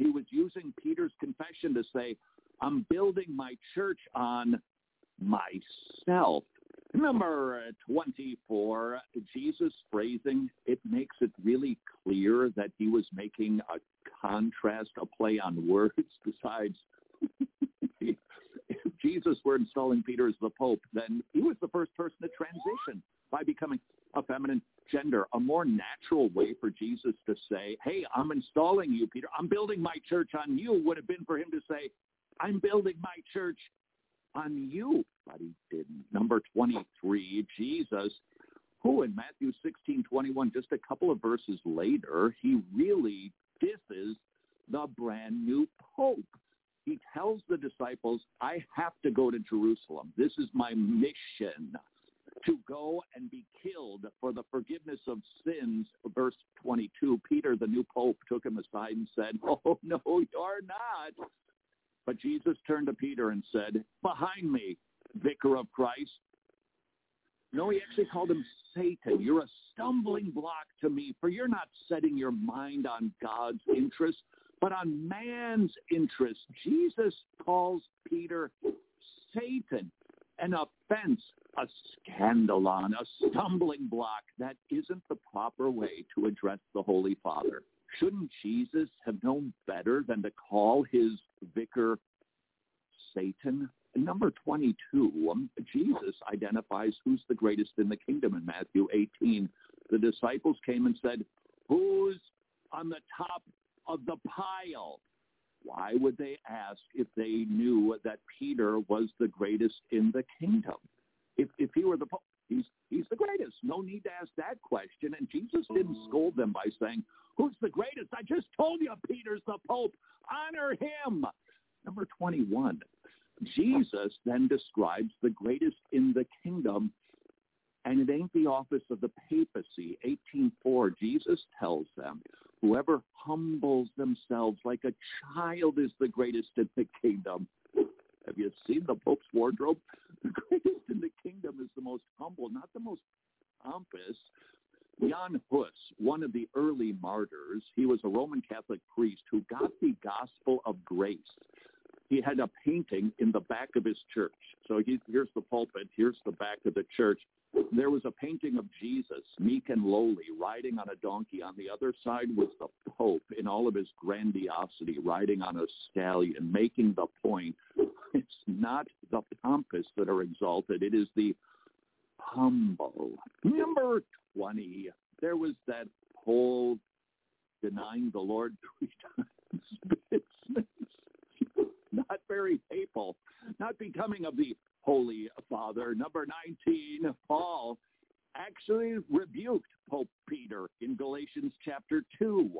He was using Peter's confession to say, I'm building my church on myself. Number 24, Jesus' phrasing, it makes it really clear that he was making a contrast, a play on words. [LAUGHS] Besides, if Jesus were installing Peter as the Pope, then he was the first person to transition by becoming a feminine gender, a more natural way for Jesus to say, hey, I'm installing you, Peter. I'm building my church on you would have been for him to say, I'm building my church on you. But he didn't. Number 23, Jesus, who in Matthew 16, 21, just a couple of verses later, he really disses the brand new pope. He tells the disciples, I have to go to Jerusalem. This is my mission to go and be killed for the forgiveness of sins. Verse 22, Peter, the new pope, took him aside and said, [LAUGHS] oh, no, you're not. But Jesus turned to Peter and said, behind me, vicar of Christ. No, he actually called him Satan. You're a stumbling block to me, for you're not setting your mind on God's interest, but on man's interest. Jesus calls Peter Satan, an offense, a scandalon, a stumbling block. That isn't the proper way to address the Holy Father. Shouldn't Jesus have known better than to call his vicar Satan? Number 22, um, Jesus identifies who's the greatest in the kingdom in Matthew 18. The disciples came and said, who's on the top of the pile? Why would they ask if they knew that Peter was the greatest in the kingdom? If, if he were the pope, he's, he's the greatest. No need to ask that question. And Jesus didn't scold them by saying, who's the greatest? I just told you Peter's the pope. Honor him. Number 21, Jesus then describes the greatest in the kingdom, and it ain't the office of the papacy. 18.4, Jesus tells them, whoever humbles themselves like a child is the greatest in the kingdom. Have you seen the Pope's wardrobe? [LAUGHS] The greatest in the kingdom is the most humble, not the most pompous. Jan Hus, one of the early martyrs, he was a Roman Catholic priest who got the gospel of grace he had a painting in the back of his church. So he, here's the pulpit, here's the back of the church. There was a painting of Jesus, meek and lowly, riding on a donkey. On the other side was the Pope in all of his grandiosity, riding on a stallion, making the point. It's not the pompous that are exalted. It is the humble. Number 20, there was that whole denying the Lord [LAUGHS] three times [LAUGHS] not very papal, not becoming of the Holy Father. Number 19, Paul actually rebuked Pope Peter in Galatians chapter 2.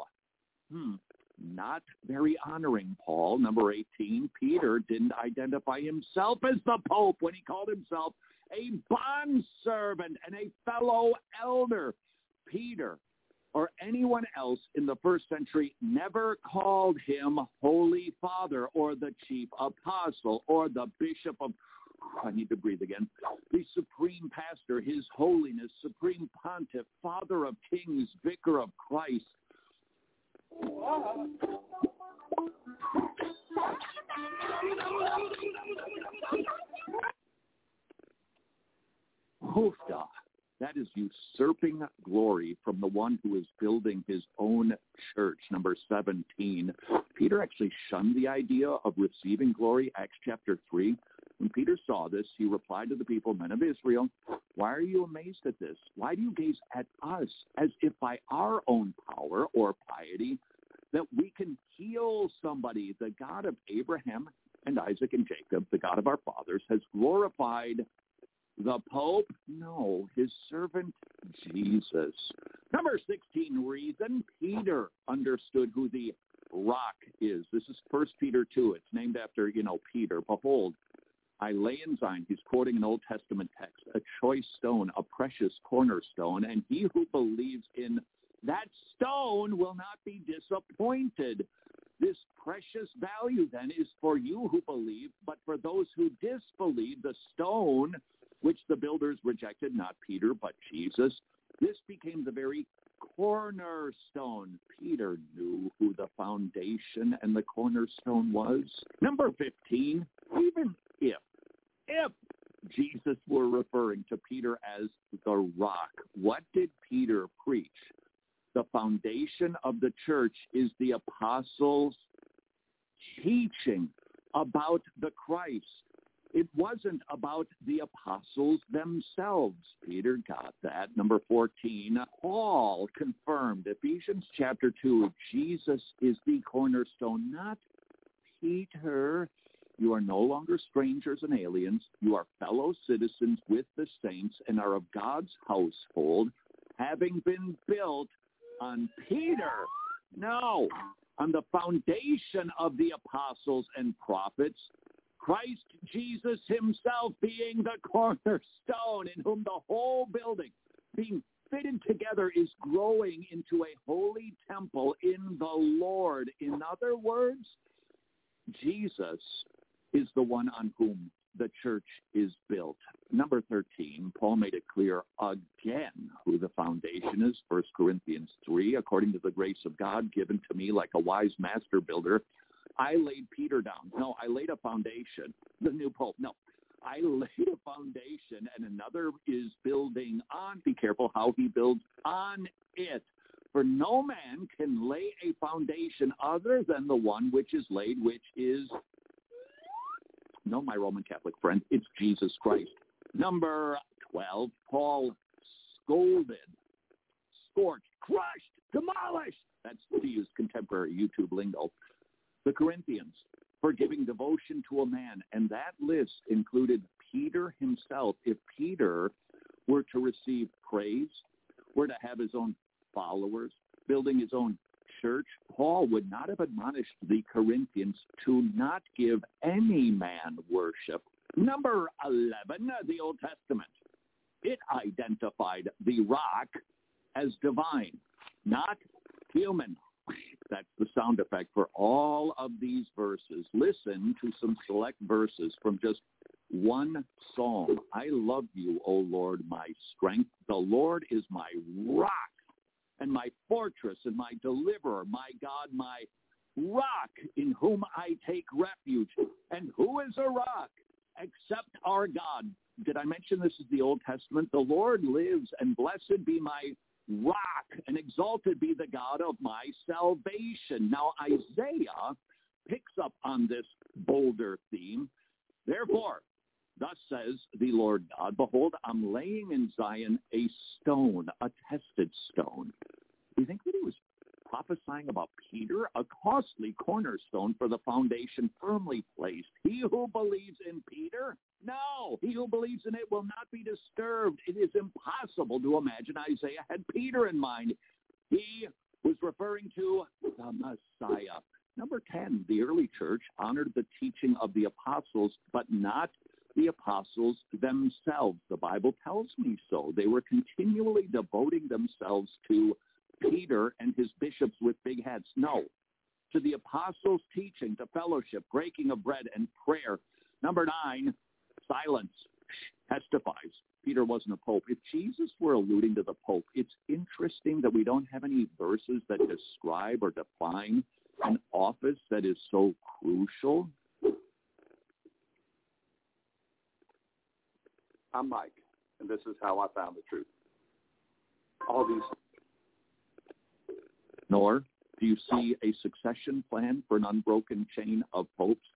Hmm. Not very honoring Paul. Number 18, Peter didn't identify himself as the Pope when he called himself a bondservant and a fellow elder. Peter or anyone else in the first century never called him Holy Father or the chief apostle or the bishop of, I need to breathe again, the supreme pastor, his holiness, supreme pontiff, father of kings, vicar of Christ. Hoofda. That is usurping glory from the one who is building his own church. Number 17. Peter actually shunned the idea of receiving glory. Acts chapter 3. When Peter saw this, he replied to the people, men of Israel, why are you amazed at this? Why do you gaze at us as if by our own power or piety that we can heal somebody? The God of Abraham and Isaac and Jacob, the God of our fathers, has glorified the Pope? No, his servant Jesus. Number 16 reason Peter understood who the rock is. This is First Peter 2. It's named after, you know, Peter. Behold, I lay in Zion, he's quoting an Old Testament text, a choice stone, a precious cornerstone, and he who believes in that stone will not be disappointed. This precious value then is for you who believe, but for those who disbelieve, the stone which the builders rejected, not Peter, but Jesus. This became the very cornerstone. Peter knew who the foundation and the cornerstone was. Number 15, even if, if Jesus were referring to Peter as the rock, what did Peter preach? The foundation of the church is the apostles' teaching about the Christ It wasn't about the apostles themselves. Peter got that. Number 14, Paul confirmed Ephesians chapter 2, Jesus is the cornerstone, not Peter. You are no longer strangers and aliens. You are fellow citizens with the saints and are of God's household, having been built on Peter. No, on the foundation of the apostles and prophets, Christ Jesus himself being the cornerstone in whom the whole building being fitted together is growing into a holy temple in the Lord. In other words, Jesus is the one on whom the church is built. Number 13, Paul made it clear again who the foundation is. 1 Corinthians 3, according to the grace of God given to me like a wise master builder, I laid Peter down. No, I laid a foundation. The new pope. No, I [LAUGHS] laid a foundation and another is building on. Be careful how he builds on it. For no man can lay a foundation other than the one which is laid, which is, no, my Roman Catholic friend, it's Jesus Christ. Number 12, Paul scolded, scorched, crushed, demolished. That's to use contemporary YouTube lingo the Corinthians for giving devotion to a man. And that list included Peter himself. If Peter were to receive praise, were to have his own followers, building his own church, Paul would not have admonished the Corinthians to not give any man worship. Number 11, the Old Testament. It identified the rock as divine, not human. That's the sound effect for all of these verses. Listen to some select verses from just one psalm. I love you, O Lord, my strength. The Lord is my rock and my fortress and my deliverer, my God, my rock in whom I take refuge. And who is a rock except our God? Did I mention this is the Old Testament? The Lord lives and blessed be my rock, and exalted be the God of my salvation. Now Isaiah picks up on this bolder theme. Therefore, thus says the Lord God, behold, I'm laying in Zion a stone, a tested stone. Do you think that he was prophesying about Peter, a costly cornerstone for the foundation firmly placed. He who believes in Peter, no, he who believes in it will not be disturbed. It is impossible to imagine Isaiah had Peter in mind. He was referring to the Messiah. Number 10, the early church honored the teaching of the apostles, but not the apostles themselves. The Bible tells me so. They were continually devoting themselves to Peter and his bishops with big heads. No. To the apostles' teaching, to fellowship, breaking of bread, and prayer. Number nine, silence testifies. Peter wasn't a pope. If Jesus were alluding to the pope, it's interesting that we don't have any verses that describe or define an office that is so crucial. I'm Mike, and this is how I found the truth. All these nor do you see a succession plan for an unbroken chain of popes.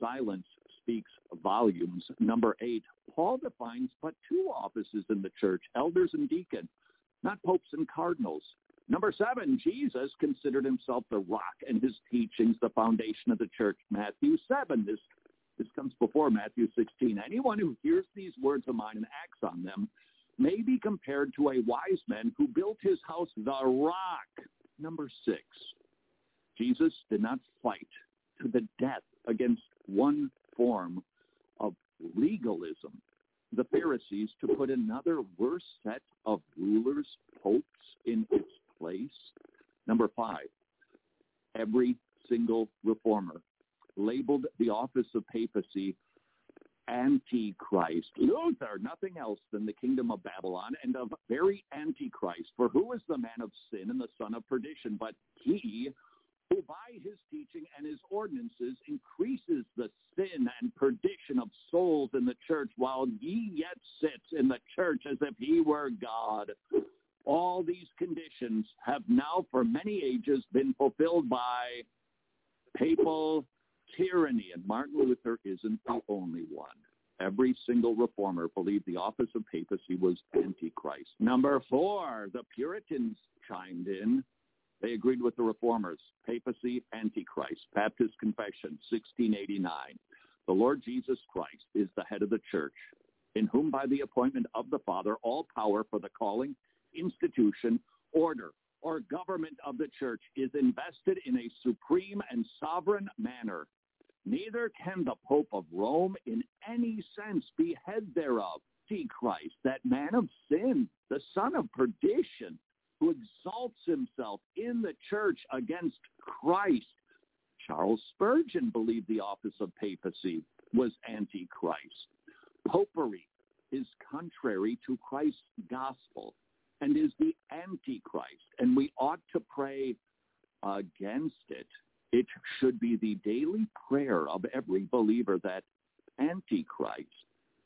Silence speaks volumes. Number eight, Paul defines but two offices in the church, elders and deacon, not popes and cardinals. Number seven, Jesus considered himself the rock and his teachings the foundation of the church. Matthew 7, this, this comes before Matthew 16. Anyone who hears these words of mine and acts on them may be compared to a wise man who built his house the rock Number six, Jesus did not fight to the death against one form of legalism. The Pharisees to put another worse set of rulers, popes, in its place. Number five, every single reformer labeled the office of papacy Antichrist. Luther, nothing else than the kingdom of Babylon and of very Antichrist. For who is the man of sin and the son of perdition but he who by his teaching and his ordinances increases the sin and perdition of souls in the church while he yet sits in the church as if he were God. All these conditions have now for many ages been fulfilled by papal tyranny, and Martin Luther isn't the only one. Every single reformer believed the office of papacy was antichrist. Number four, the Puritans chimed in. They agreed with the reformers. Papacy, antichrist. Baptist Confession, 1689. The Lord Jesus Christ is the head of the church, in whom by the appointment of the Father all power for the calling, institution, order, or government of the church is invested in a supreme and sovereign manner. Neither can the Pope of Rome in any sense be head thereof. See Christ, that man of sin, the son of perdition, who exalts himself in the church against Christ. Charles Spurgeon believed the office of papacy was antichrist. Popery is contrary to Christ's gospel and is the antichrist, and we ought to pray against it. It should be the daily prayer of every believer that antichrist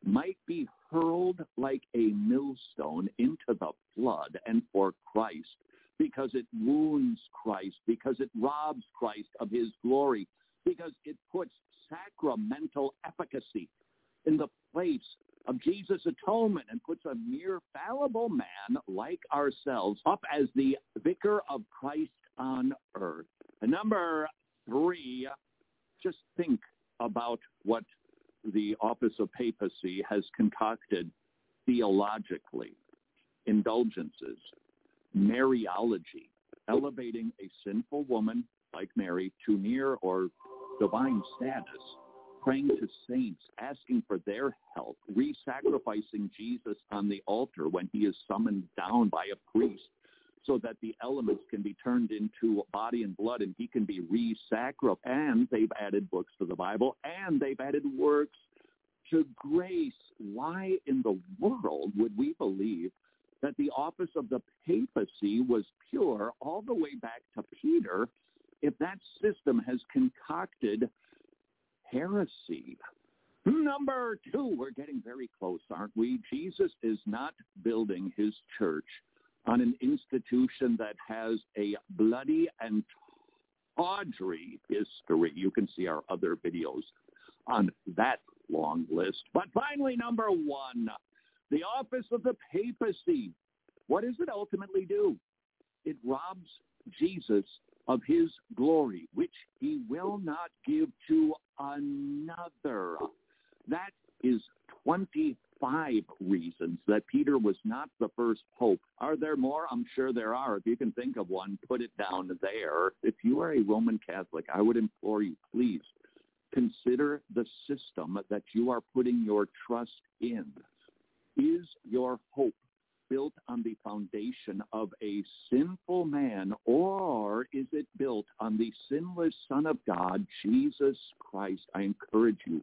might be hurled like a millstone into the flood and for Christ because it wounds Christ, because it robs Christ of his glory, because it puts sacramental efficacy in the place of Jesus' atonement and puts a mere fallible man like ourselves up as the vicar of Christ on earth. And number three, just think about what the office of papacy has concocted theologically. Indulgences, Mariology, elevating a sinful woman like Mary to near or divine status, praying to saints, asking for their help, re-sacrificing Jesus on the altar when he is summoned down by a priest so that the elements can be turned into body and blood and he can be re-sacrificed. And they've added books to the Bible and they've added works to grace. Why in the world would we believe that the office of the papacy was pure all the way back to Peter if that system has concocted heresy? Number two, we're getting very close, aren't we? Jesus is not building his church on an institution that has a bloody and tawdry history. You can see our other videos on that long list. But finally, number one, the office of the papacy. What does it ultimately do? It robs Jesus of his glory, which he will not give to another. That is 25 reasons that Peter was not the first pope. Are there more? I'm sure there are. If you can think of one, put it down there. If you are a Roman Catholic, I would implore you, please consider the system that you are putting your trust in. Is your hope built on the foundation of a sinful man, or is it built on the sinless Son of God, Jesus Christ? I encourage you.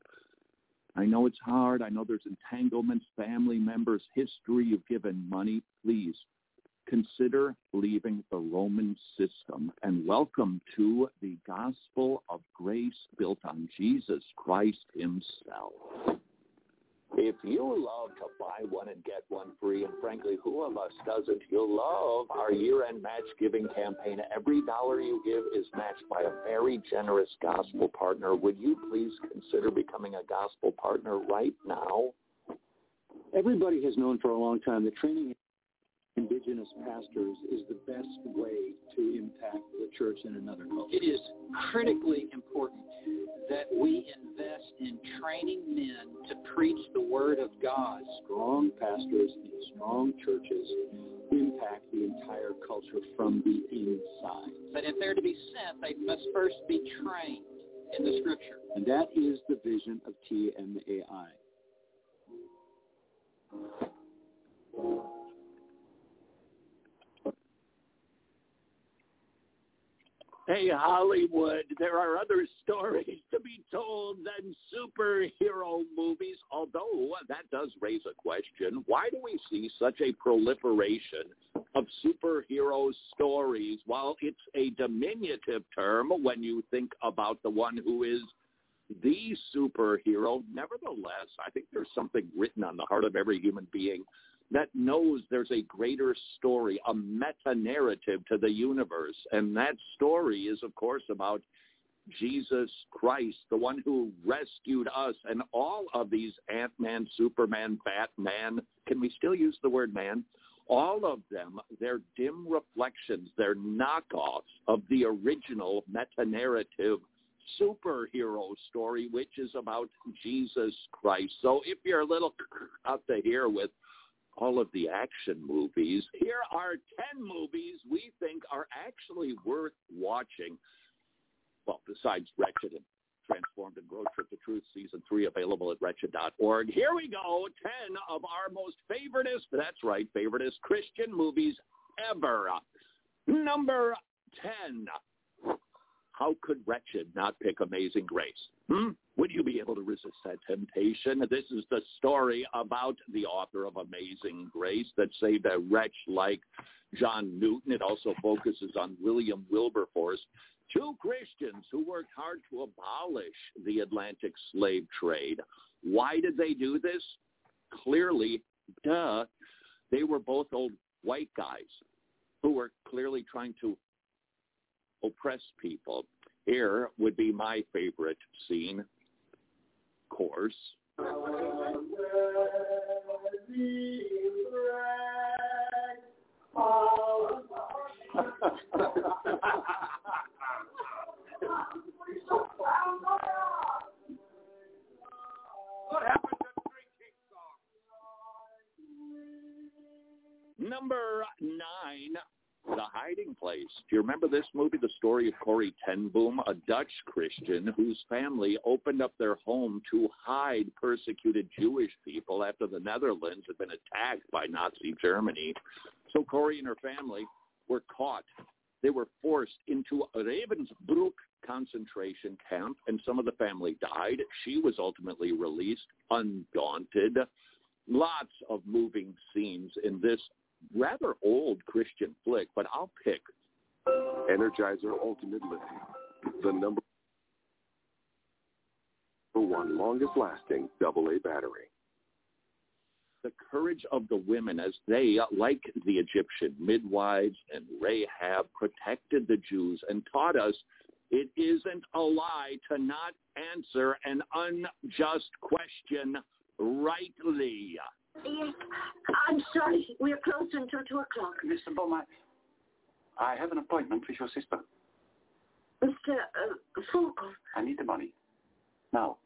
I know it's hard. I know there's entanglements, family members, history. You've given money. Please consider leaving the Roman system and welcome to the gospel of grace built on Jesus Christ himself. If you love to buy one and get one free, and frankly, who of us doesn't, you'll love our year-end match giving campaign. Every dollar you give is matched by a very generous gospel partner. Would you please consider becoming a gospel partner right now? Everybody has known for a long time that training indigenous pastors is the best way to impact the church in another culture. It is critically important that we invest in training men to preach the word of God. Strong pastors in strong churches impact the entire culture from the inside. But if they're to be sent, they must first be trained in the scripture. And that is the vision of TMAI. Hey, Hollywood, there are other [LAUGHS] stories to be told than superhero movies, although that does raise a question. Why do we see such a proliferation of superhero stories while it's a diminutive term when you think about the one who is the superhero? Nevertheless, I think there's something written on the heart of every human being that knows there's a greater story, a meta-narrative to the universe. And that story is, of course, about Jesus Christ, the one who rescued us, and all of these Ant-Man, Superman, Batman, can we still use the word man? All of them, they're dim reflections, they're knockoffs of the original meta-narrative superhero story, which is about Jesus Christ. So if you're a little [LAUGHS] up to here with all of the action movies, here are 10 movies we think are actually worth watching. Well, besides Wretched and Transformed and Road Trip to Truth Season 3 available at wretched.org. Here we go, 10 of our most favoritist, that's right, favoritist Christian movies ever. Number 10. How could Wretched not pick Amazing Grace? Hmm? Would you be able to resist that temptation? This is the story about the author of Amazing Grace that saved a wretch like John Newton. It also focuses on William Wilberforce, two Christians who worked hard to abolish the Atlantic slave trade. Why did they do this? Clearly, duh, they were both old white guys who were clearly trying to oppress people. Here would be my favorite scene, course. You remember this movie, the story of Corey Tenboom, a Dutch Christian whose family opened up their home to hide persecuted Jewish people after the Netherlands had been attacked by Nazi Germany? So Corrie and her family were caught. They were forced into Ravensbrück concentration camp, and some of the family died. She was ultimately released, undaunted. Lots of moving scenes in this rather old Christian flick, but I'll pick Energizer Ultimate Lithium, the number one longest lasting AA battery. the courage of the women as they, like the Egyptian midwives and Rahab, protected the Jews and taught us it isn't a lie to not answer an unjust question rightly. Yes, I'm sorry. We're closed until 2 o'clock. Mr. Beaumont, I have an appointment with your sister. Mr. Uh, Fulker. I need the money. Now.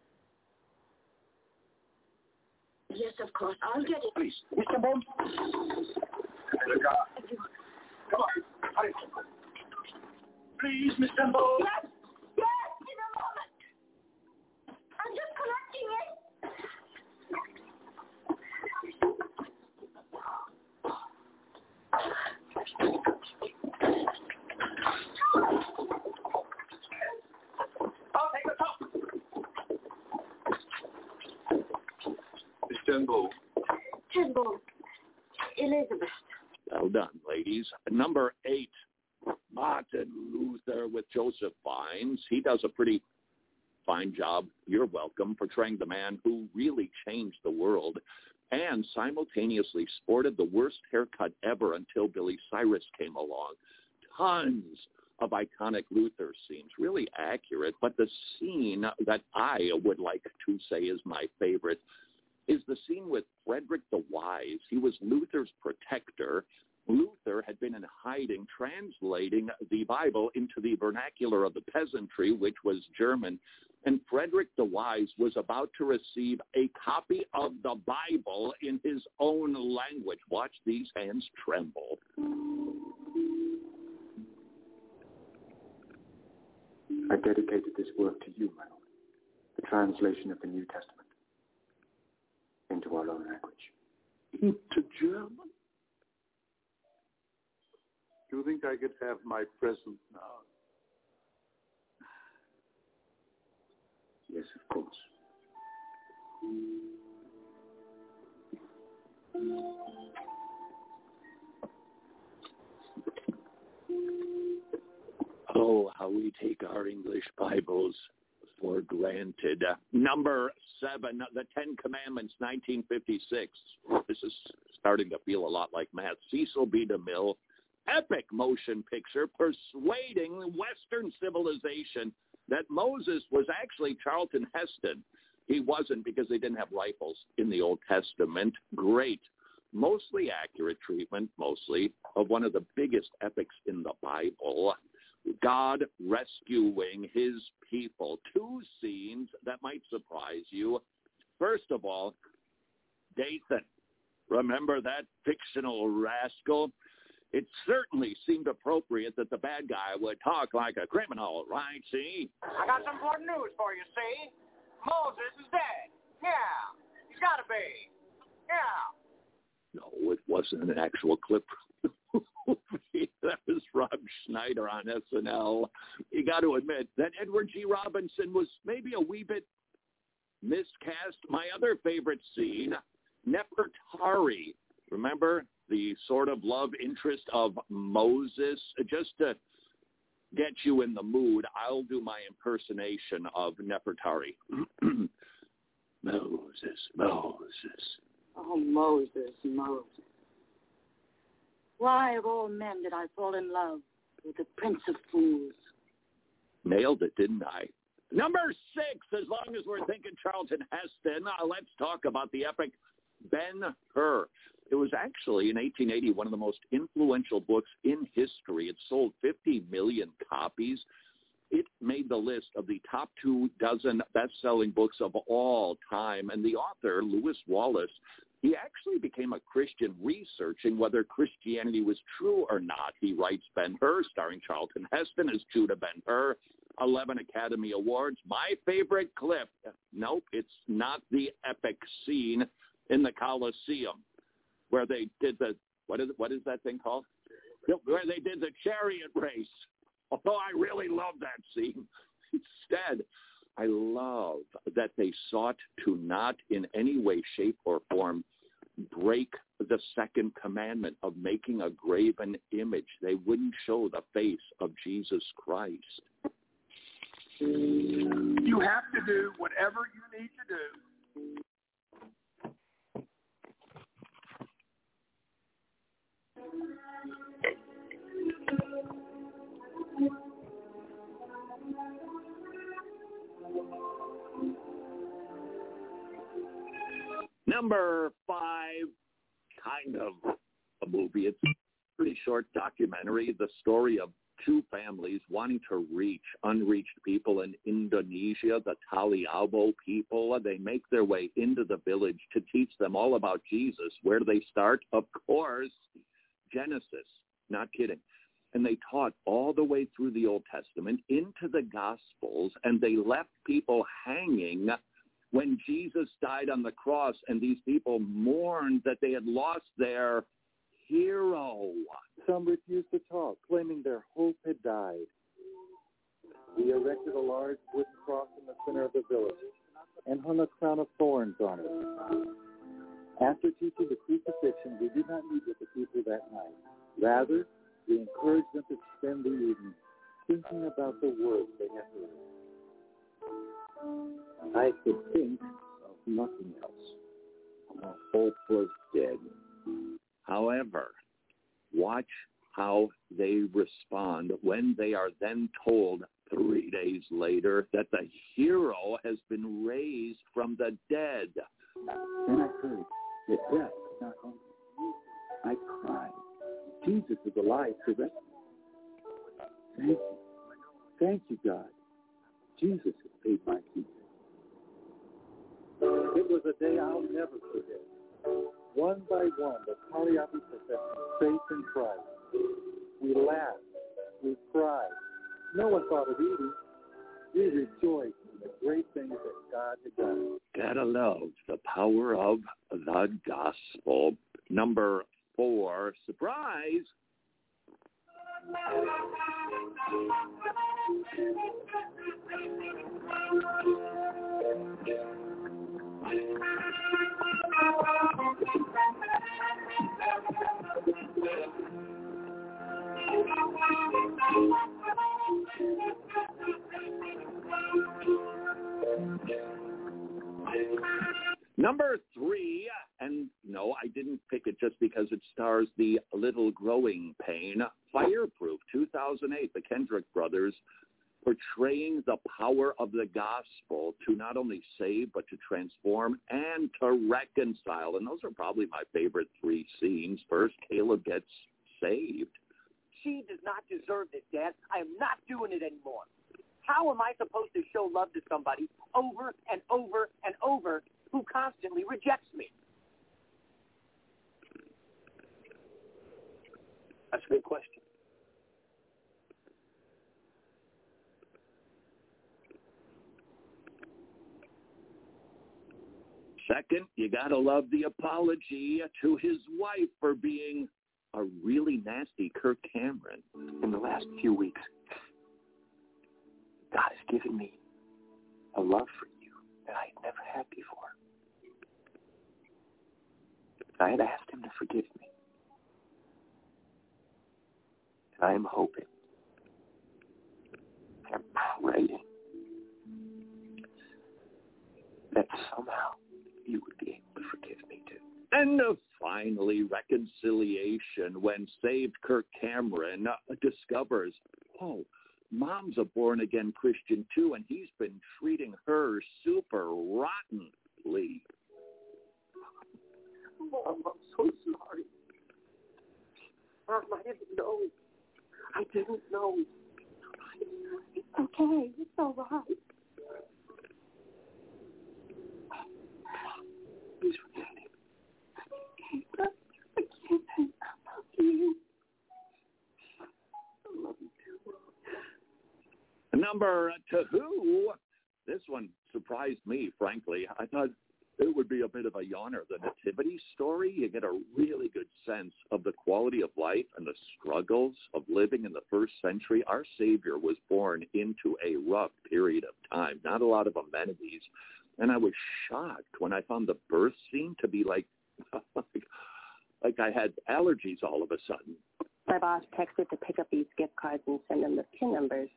Yes, of course. I'll get it. Please. Mr. Bond. Come on. Hurry. Please, Mr. Bond. Yes, yes, in a moment. I'm just collecting it. I'll take the top. Istanbul. ten Boom. Elizabeth. Well done, ladies. Number eight, Martin Luther with Joseph Fiennes. He does a pretty fine job. You're welcome, portraying the man who really changed the world and simultaneously sported the worst haircut ever until Billy Cyrus came along. Tons of iconic Luther seems really accurate. But the scene that I would like to say is my favorite is the scene with Frederick the Wise. He was Luther's protector. Luther had been in hiding, translating the Bible into the vernacular of the peasantry, which was German. And Frederick the Wise was about to receive a copy of the Bible in his own language. Watch these hands tremble. I dedicated this work to you, my Lord, the translation of the New Testament into our own language. Into German? Do you think I could have my present now? Take our English Bibles for granted. Number seven, the Ten Commandments, 1956. This is starting to feel a lot like math. Cecil B. DeMille, epic motion picture persuading Western civilization that Moses was actually Charlton Heston. He wasn't because they didn't have rifles in the Old Testament. Great, mostly accurate treatment, mostly, of one of the biggest epics in the Bible. God rescuing his people. Two scenes that might surprise you. First of all, Dathan. Remember that fictional rascal? It certainly seemed appropriate that the bad guy would talk like a criminal, right? See? I got some important news for you, see? Moses is dead. Yeah. He's got to be. Yeah. No, it wasn't an actual clip [LAUGHS] that was Rob Schneider on SNL. You got to admit that Edward G. Robinson was maybe a wee bit miscast. My other favorite scene, Nefertari. Remember the sort of love interest of Moses? Just to get you in the mood, I'll do my impersonation of Nefertari. [CLEARS THROAT] Moses, Moses. Oh, Moses, Moses. Why of all men did I fall in love with the Prince of Fools? Nailed it, didn't I? Number six, as long as we're thinking Charlton Heston, uh, let's talk about the epic Ben-Hur. It was actually in 1880 one of the most influential books in history. It sold 50 million copies. It made the list of the top two dozen best-selling books of all time. And the author, Lewis Wallace, he actually became a Christian researching whether Christianity was true or not. He writes Ben-Hur, starring Charlton Heston as Judah Ben-Hur, 11 Academy Awards. My favorite clip, nope, it's not the epic scene in the Colosseum where they did the, what is, what is that thing called? Where they did the chariot race. Although I really love that scene. [LAUGHS] Instead, I love that they sought to not in any way, shape, or form break the second commandment of making a graven image. They wouldn't show the face of Jesus Christ. You have to do whatever you need to do. Number five, kind of a movie. It's a pretty short documentary. The story of two families wanting to reach unreached people in Indonesia, the Taliabo people. They make their way into the village to teach them all about Jesus. Where do they start? Of course, Genesis. Not kidding. And they taught all the way through the Old Testament into the Gospels, and they left people hanging when Jesus died on the cross, and these people mourned that they had lost their hero. Some refused to talk, claiming their hope had died. We erected a large wooden cross in the center of the village and hung a crown of thorns on it. After teaching the crucifixion, we did not meet with the people that night. Rather, we encouraged them to spend the evening thinking about the words they had heard. I could think of nothing else. Hope was dead. However, watch how they respond when they are then told three days later that the hero has been raised from the dead. Then I heard that death not home. I cried. Jesus is alive to. Thank you. Thank you, God. Jesus has paid my keep. It was a day I'll never forget. One by one, the Taliabo professed faith in Christ. We laughed. We cried. No one thought of eating. We rejoiced in the great things that God had done. Gotta love the power of the gospel. Number four, surprise. Number three, and no, I didn't pick it just because it stars the little growing pain. Fireproof, 2008, the Kendrick brothers portraying the power of the gospel to not only save, but to transform and to reconcile. And those are probably my favorite three scenes. First, Caleb gets saved. She does not deserve this, Dad. I am not doing it anymore. How am I supposed to show love to somebody over and over and over who constantly rejects me? That's a good question. Second, you got to love the apology to his wife for being a really nasty Kirk Cameron. In the last few weeks, God has given me a love for you that I had never had before. I had asked him to forgive me. And I am hoping, I'm praying that somehow you would be able to forgive me too. And uh, finally, reconciliation when saved Kirk Cameron uh, discovers, oh, mom's a born-again Christian too, and he's been treating her super rottenly. Mom, I'm so sorry. Mom, I didn't know. I didn't know. It's okay. It's all right. Please forgive me. Caleb, forgive him. I love you. I love you too. Number two, this one surprised me, frankly. I thought it would be a bit of a yawner. The nativity story, you get a really good sense of the quality of life and the struggles of living in the first century. Our Savior was born into a rough period of time, not a lot of amenities. And I was shocked when I found the birth scene to be like, [LAUGHS] like I had allergies all of a sudden. My boss texted to pick up these gift cards and send them the PIN numbers.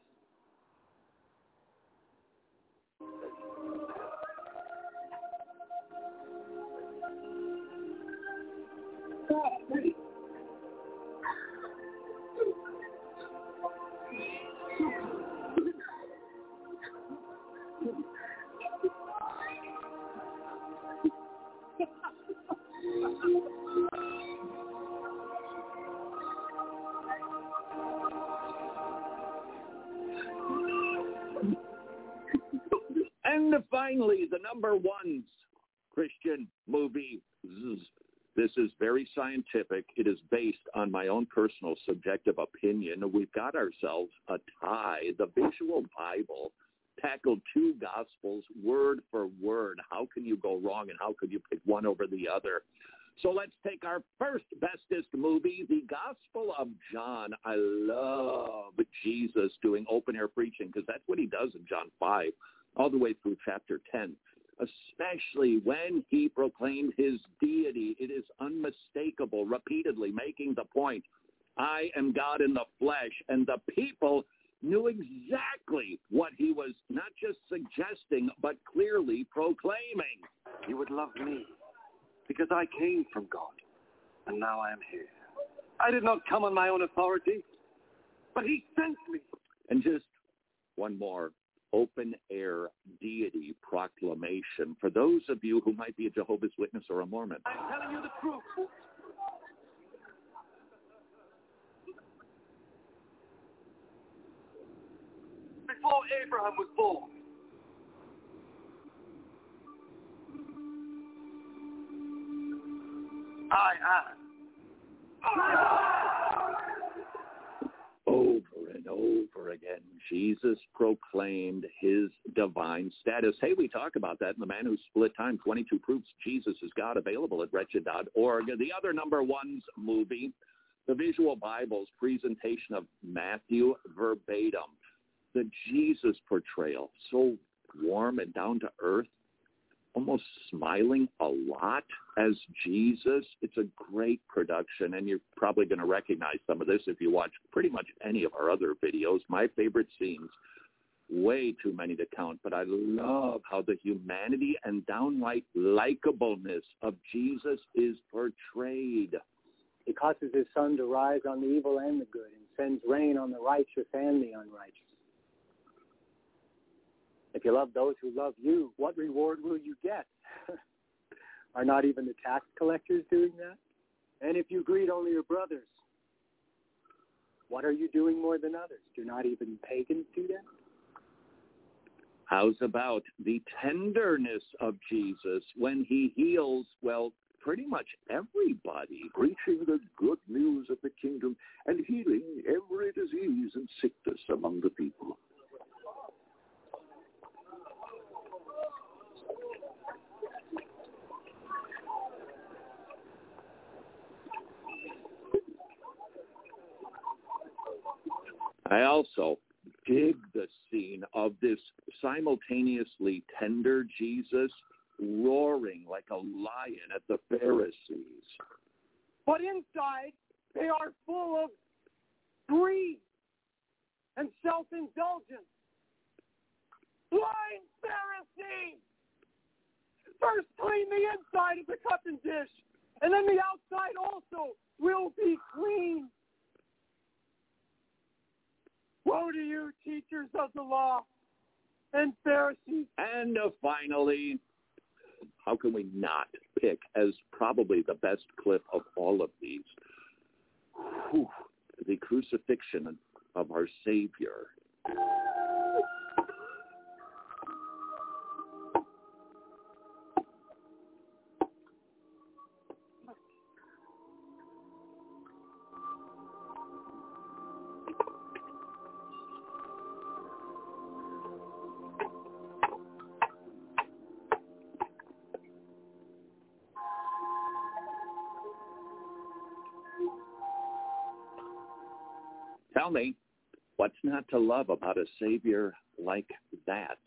And finally, the number one Christian movie. This is very scientific. It is based on my own personal subjective opinion. We've got ourselves a tie. The visual Bible tackled two gospels word for word. How can you go wrong and how could you pick one over the other? So let's take our first bestest movie, The Gospel of John. I love Jesus doing open air preaching because that's what he does in John 5 all the way through chapter 10, especially when he proclaimed his deity. It is unmistakable, repeatedly making the point, I am God in the flesh. And the people knew exactly what he was not just suggesting, but clearly proclaiming. You would love me because I came from God, and now I am here. I did not come on my own authority, but he sent me. And just one more open air deity proclamation for those of you who might be a Jehovah's Witness or a Mormon. I'm telling you the truth. Before Abraham was born, I am. Over and again, Jesus proclaimed his divine status. Hey, we talk about that in The Man Who Split Time, 22 Proofs Jesus is God, available at wretched.org. The other number one's movie, the Visual Bible's presentation of Matthew verbatim. The Jesus portrayal, so warm and down to earth, almost smiling a lot as Jesus. It's a great production, and you're probably going to recognize some of this if you watch pretty much any of our other videos. My favorite scenes, way too many to count, but I love how the humanity and downright likableness of Jesus is portrayed. He causes his sun to rise on the evil and the good and sends rain on the righteous and the unrighteous. If you love those who love you, what reward will you get? [LAUGHS] Are not even the tax collectors doing that? And if you greet only your brothers, what are you doing more than others? Do not even pagans do that? How's about the tenderness of Jesus when he heals, well, pretty much everybody? Preaching the good news of the kingdom and healing every disease and sickness among the people. I also dig the scene of this simultaneously tender Jesus roaring like a lion at the Pharisees. But inside, they are full of greed and self-indulgence. Blind Pharisee! First clean the inside of the cup and dish, and then the outside also will be clean. Woe to you, teachers of the law and Pharisees. And uh, finally, how can we not pick as probably the best clip of all of these? Whew, the crucifixion of our Savior. Tell me, what's not to love about a Savior like that?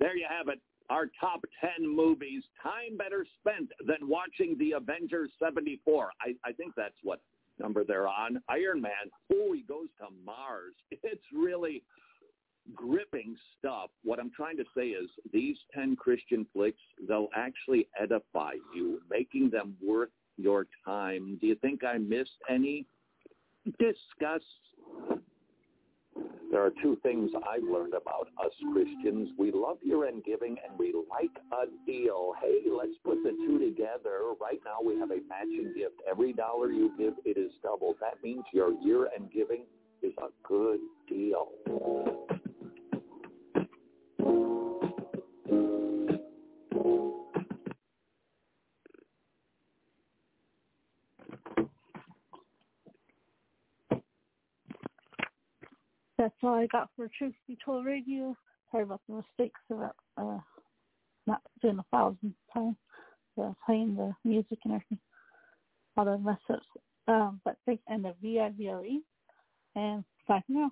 There you have it. Our top 10 movies, time better spent than watching The Avengers 74. I, I think that's what number they're on. Iron Man, oh, he goes to Mars. [LAUGHS] It's really gripping stuff. What I'm trying to say is these 10 Christian flicks, they'll actually edify you, making them worth your time. Do you think I missed any? Discuss. There are two things I've learned about us Christians. We love year-end giving and we like a deal. Hey, let's put the two together. Right now we have a matching gift. Every dollar you give, it is doubled. That means your year-end giving is a good deal. I got for Truth Be Told Radio. Sorry about the mistakes about uh, not doing a thousand times, uh, playing the music and everything, all the mess. Um, but thank and the VIVLE and bye for now.